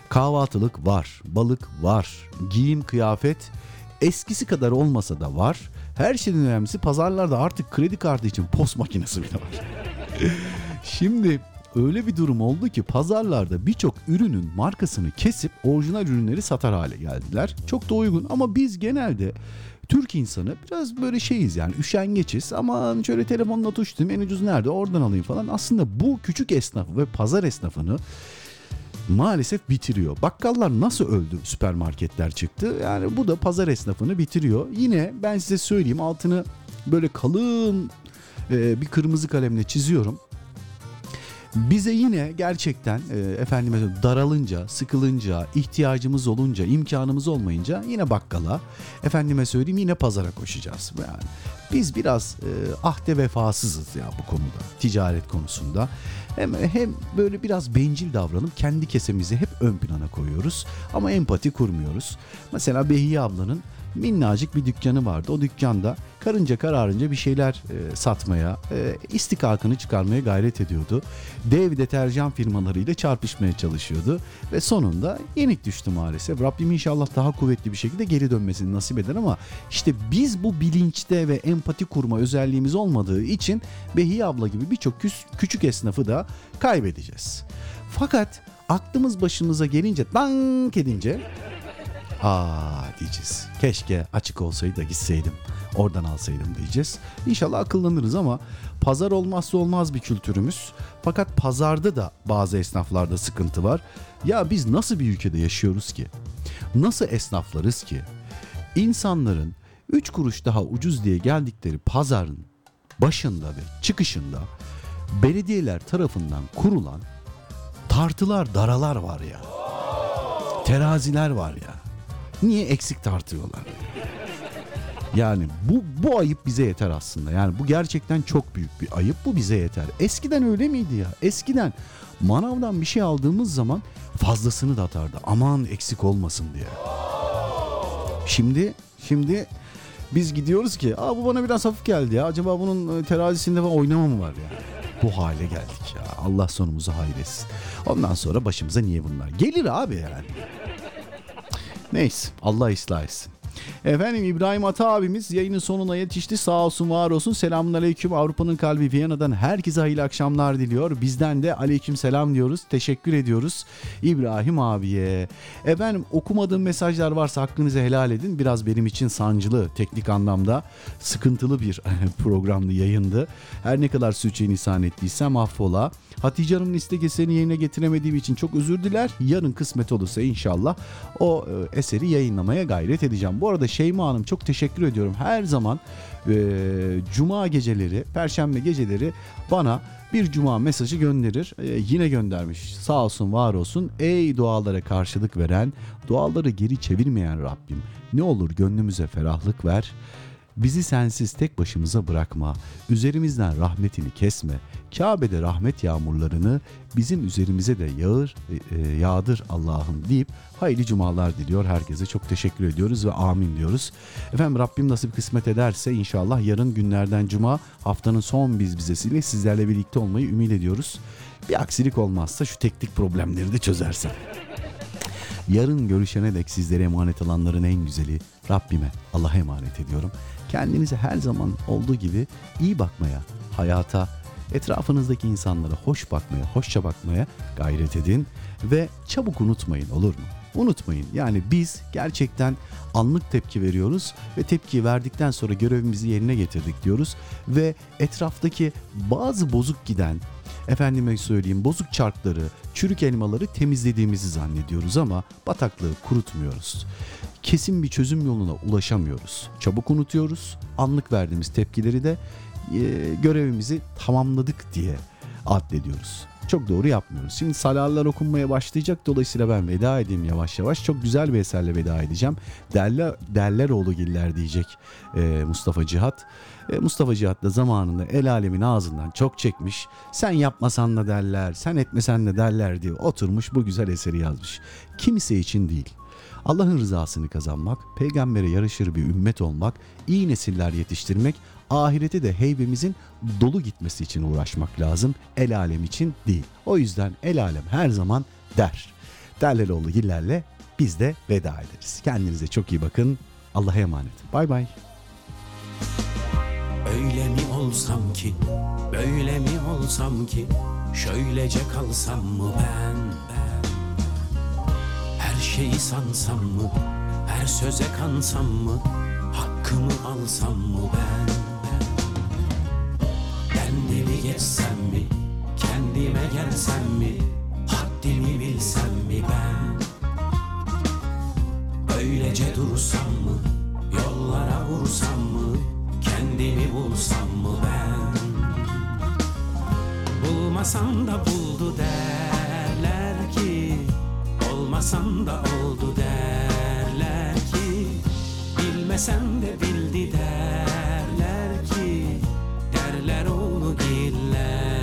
Kahvaltılık var. Balık var. Giyim kıyafet eskisi kadar olmasa da var. Her şeyden önemlisi pazarlarda artık kredi kartı için post makinesi bile var. Şimdi öyle bir durum oldu ki pazarlarda birçok ürünün markasını kesip orijinal ürünleri satar hale geldiler. Çok da uygun ama biz genelde Türk insanı biraz böyle şeyiz yani üşengeçiz ama şöyle telefonla tuştum en ucuz nerede oradan alayım falan. Aslında bu küçük esnafı ve pazar esnafını maalesef bitiriyor. Bakkallar nasıl öldü süpermarketler çıktı. Yani bu da pazar esnafını bitiriyor. Yine ben size söyleyeyim altını böyle kalın e, bir kırmızı kalemle çiziyorum. Bize yine gerçekten e, efendime daralınca, sıkılınca, ihtiyacımız olunca, imkanımız olmayınca yine bakkala, efendime söyleyeyim yine pazara koşacağız. Yani biz biraz e, ahde vefasızız ya bu konuda, ticaret konusunda. Hem, hem böyle biraz bencil davranıp kendi kesemizi hep ön plana koyuyoruz ama empati kurmuyoruz. Mesela Behiye ablanın minnacık bir dükkanı vardı. O dükkanda karınca kararınca bir şeyler e, satmaya, e, istikakını çıkarmaya gayret ediyordu. Dev deterjan firmalarıyla çarpışmaya çalışıyordu ve sonunda yenik düştü maalesef. Rabbim inşallah daha kuvvetli bir şekilde geri dönmesini nasip eder ama işte biz bu bilinçte ve empati kurma özelliğimiz olmadığı için Behiye abla gibi birçok küçük esnafı da kaybedeceğiz. Fakat aklımız başımıza gelince dank edince Aa diyeceğiz. Keşke açık olsaydı da gitseydim. Oradan alsaydım diyeceğiz. İnşallah akıllanırız ama pazar olmazsa olmaz bir kültürümüz. Fakat pazarda da bazı esnaflarda sıkıntı var. Ya biz nasıl bir ülkede yaşıyoruz ki? Nasıl esnaflarız ki? İnsanların 3 kuruş daha ucuz diye geldikleri pazarın başında ve çıkışında belediyeler tarafından kurulan tartılar, daralar var ya. Teraziler var ya. Niye eksik tartıyorlar? Yani bu bu ayıp bize yeter aslında. Yani bu gerçekten çok büyük bir ayıp. Bu bize yeter. Eskiden öyle miydi ya? Eskiden manavdan bir şey aldığımız zaman fazlasını da atardı. Aman eksik olmasın diye. Şimdi şimdi biz gidiyoruz ki Aa, bu bana biraz hafif geldi ya. Acaba bunun e, terazisinde falan oynama mı var ya? Bu hale geldik ya. Allah sonumuzu hayretsin. Ondan sonra başımıza niye bunlar? Gelir abi yani. Neyse Allah ıslah etsin. Efendim İbrahim Ata abimiz yayının sonuna yetişti. Sağ olsun var olsun. Selamun aleyküm. Avrupa'nın kalbi Viyana'dan herkese hayırlı akşamlar diliyor. Bizden de aleyküm selam diyoruz. Teşekkür ediyoruz İbrahim abiye. Efendim okumadığım mesajlar varsa hakkınızı helal edin. Biraz benim için sancılı, teknik anlamda sıkıntılı bir programlı yayındı. Her ne kadar sürçülisan ettiysem affola. Hatice Hanım'ın istekesini yerine getiremediğim için çok özür diler. Yarın kısmet olursa inşallah o e, eseri yayınlamaya gayret edeceğim. Bu arada Şeyma Hanım çok teşekkür ediyorum. Her zaman e, cuma geceleri, perşembe geceleri bana bir cuma mesajı gönderir. E, yine göndermiş. Sağ olsun, var olsun. Ey dualara karşılık veren, duaları geri çevirmeyen Rabbim. Ne olur gönlümüze ferahlık ver. Bizi sensiz tek başımıza bırakma. Üzerimizden rahmetini kesme. Kabe'de rahmet yağmurlarını bizim üzerimize de yağır, e, e, yağdır Allah'ım deyip hayırlı cumalar diliyor. Herkese çok teşekkür ediyoruz ve amin diyoruz. Efendim Rabbim nasip kısmet ederse inşallah yarın günlerden cuma haftanın son biz bizesiyle sizlerle birlikte olmayı ümit ediyoruz. Bir aksilik olmazsa şu teknik problemleri de çözersem. Yarın görüşene dek sizlere emanet olanların en güzeli Rabbime Allah'a emanet ediyorum. Kendinize her zaman olduğu gibi iyi bakmaya, hayata, etrafınızdaki insanlara hoş bakmaya, hoşça bakmaya gayret edin ve çabuk unutmayın olur mu? Unutmayın yani biz gerçekten anlık tepki veriyoruz ve tepkiyi verdikten sonra görevimizi yerine getirdik diyoruz ve etraftaki bazı bozuk giden efendime söyleyeyim bozuk çarkları, çürük elmaları temizlediğimizi zannediyoruz ama bataklığı kurutmuyoruz. Kesin bir çözüm yoluna ulaşamıyoruz. Çabuk unutuyoruz. Anlık verdiğimiz tepkileri de e, görevimizi tamamladık diye addediyoruz. Çok doğru yapmıyoruz. Şimdi salarlar okunmaya başlayacak. Dolayısıyla ben veda edeyim yavaş yavaş. Çok güzel bir eserle veda edeceğim. Derler, Derleroğlu Giller diyecek e, Mustafa Cihat. E, Mustafa Cihat da zamanında el alemin ağzından çok çekmiş. Sen yapmasan da derler, sen etmesen de derler diye oturmuş bu güzel eseri yazmış. Kimse için değil. Allah'ın rızasını kazanmak, peygambere yarışır bir ümmet olmak, iyi nesiller yetiştirmek, ahireti de heybemizin dolu gitmesi için uğraşmak lazım. El alem için değil. O yüzden el alem her zaman der. Derleroğlu Giller'le biz de veda ederiz. Kendinize çok iyi bakın. Allah'a emanet. Bay bay. Öyle mi olsam ki, böyle mi olsam ki, şöylece kalsam mı ben? Her şeyi sansam mı, her söze kansam mı, hakkımı alsam mı ben? Kendimi geçsem mi, kendime gelsem mi, haddimi bilsem mi ben? Öylece dursam mı, yollara vursam mı, kendimi bulsam mı ben? Bulmasam da buldu derler ki, olmasam da oldu derler ki, bilmesem de bildi derler ki, derler oğlu giller.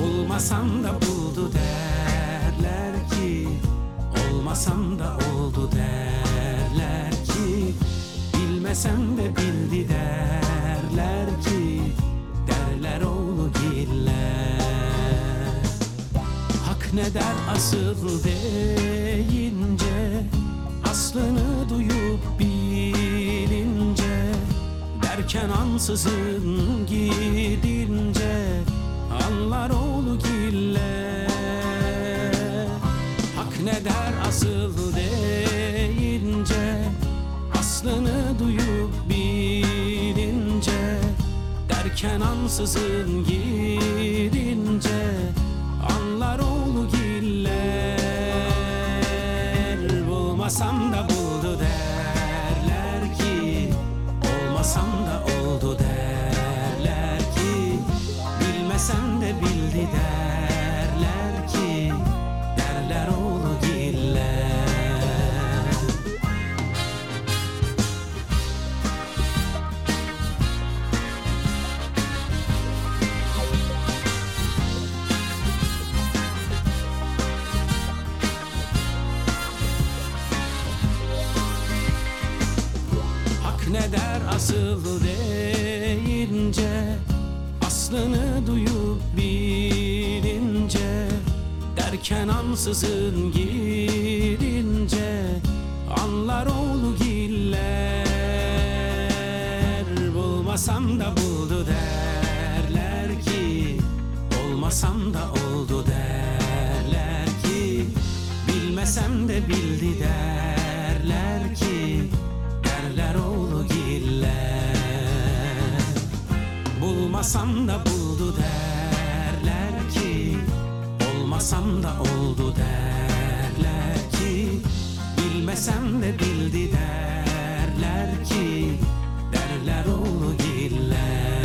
Bulmasam da buldu derler ki, olmasam da oldu derler ki, bilmesem de bildi derler ki, Ne der asıl deyince, aslını duyup bilince, derken ansızın gidince, anlar oğlu giller. Hak ne der asıl deyince, aslını duyup bilince, derken ansızın gidince, anlar oğlu giller. Bulmasam da buldu deyince Aslını duyup bilince Derken ansızın gidince Anlar oğlu giller. Bulmasam da buldu derler ki Olmasam da oldu derler ki Bilmesem de bildi derler Bulmasam da buldu derler ki Olmasam da oldu derler ki Bilmesem de bildi derler ki Derler oğlu giller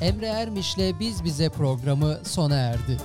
Emre Ermiş'le Biz Bize programı sona erdi.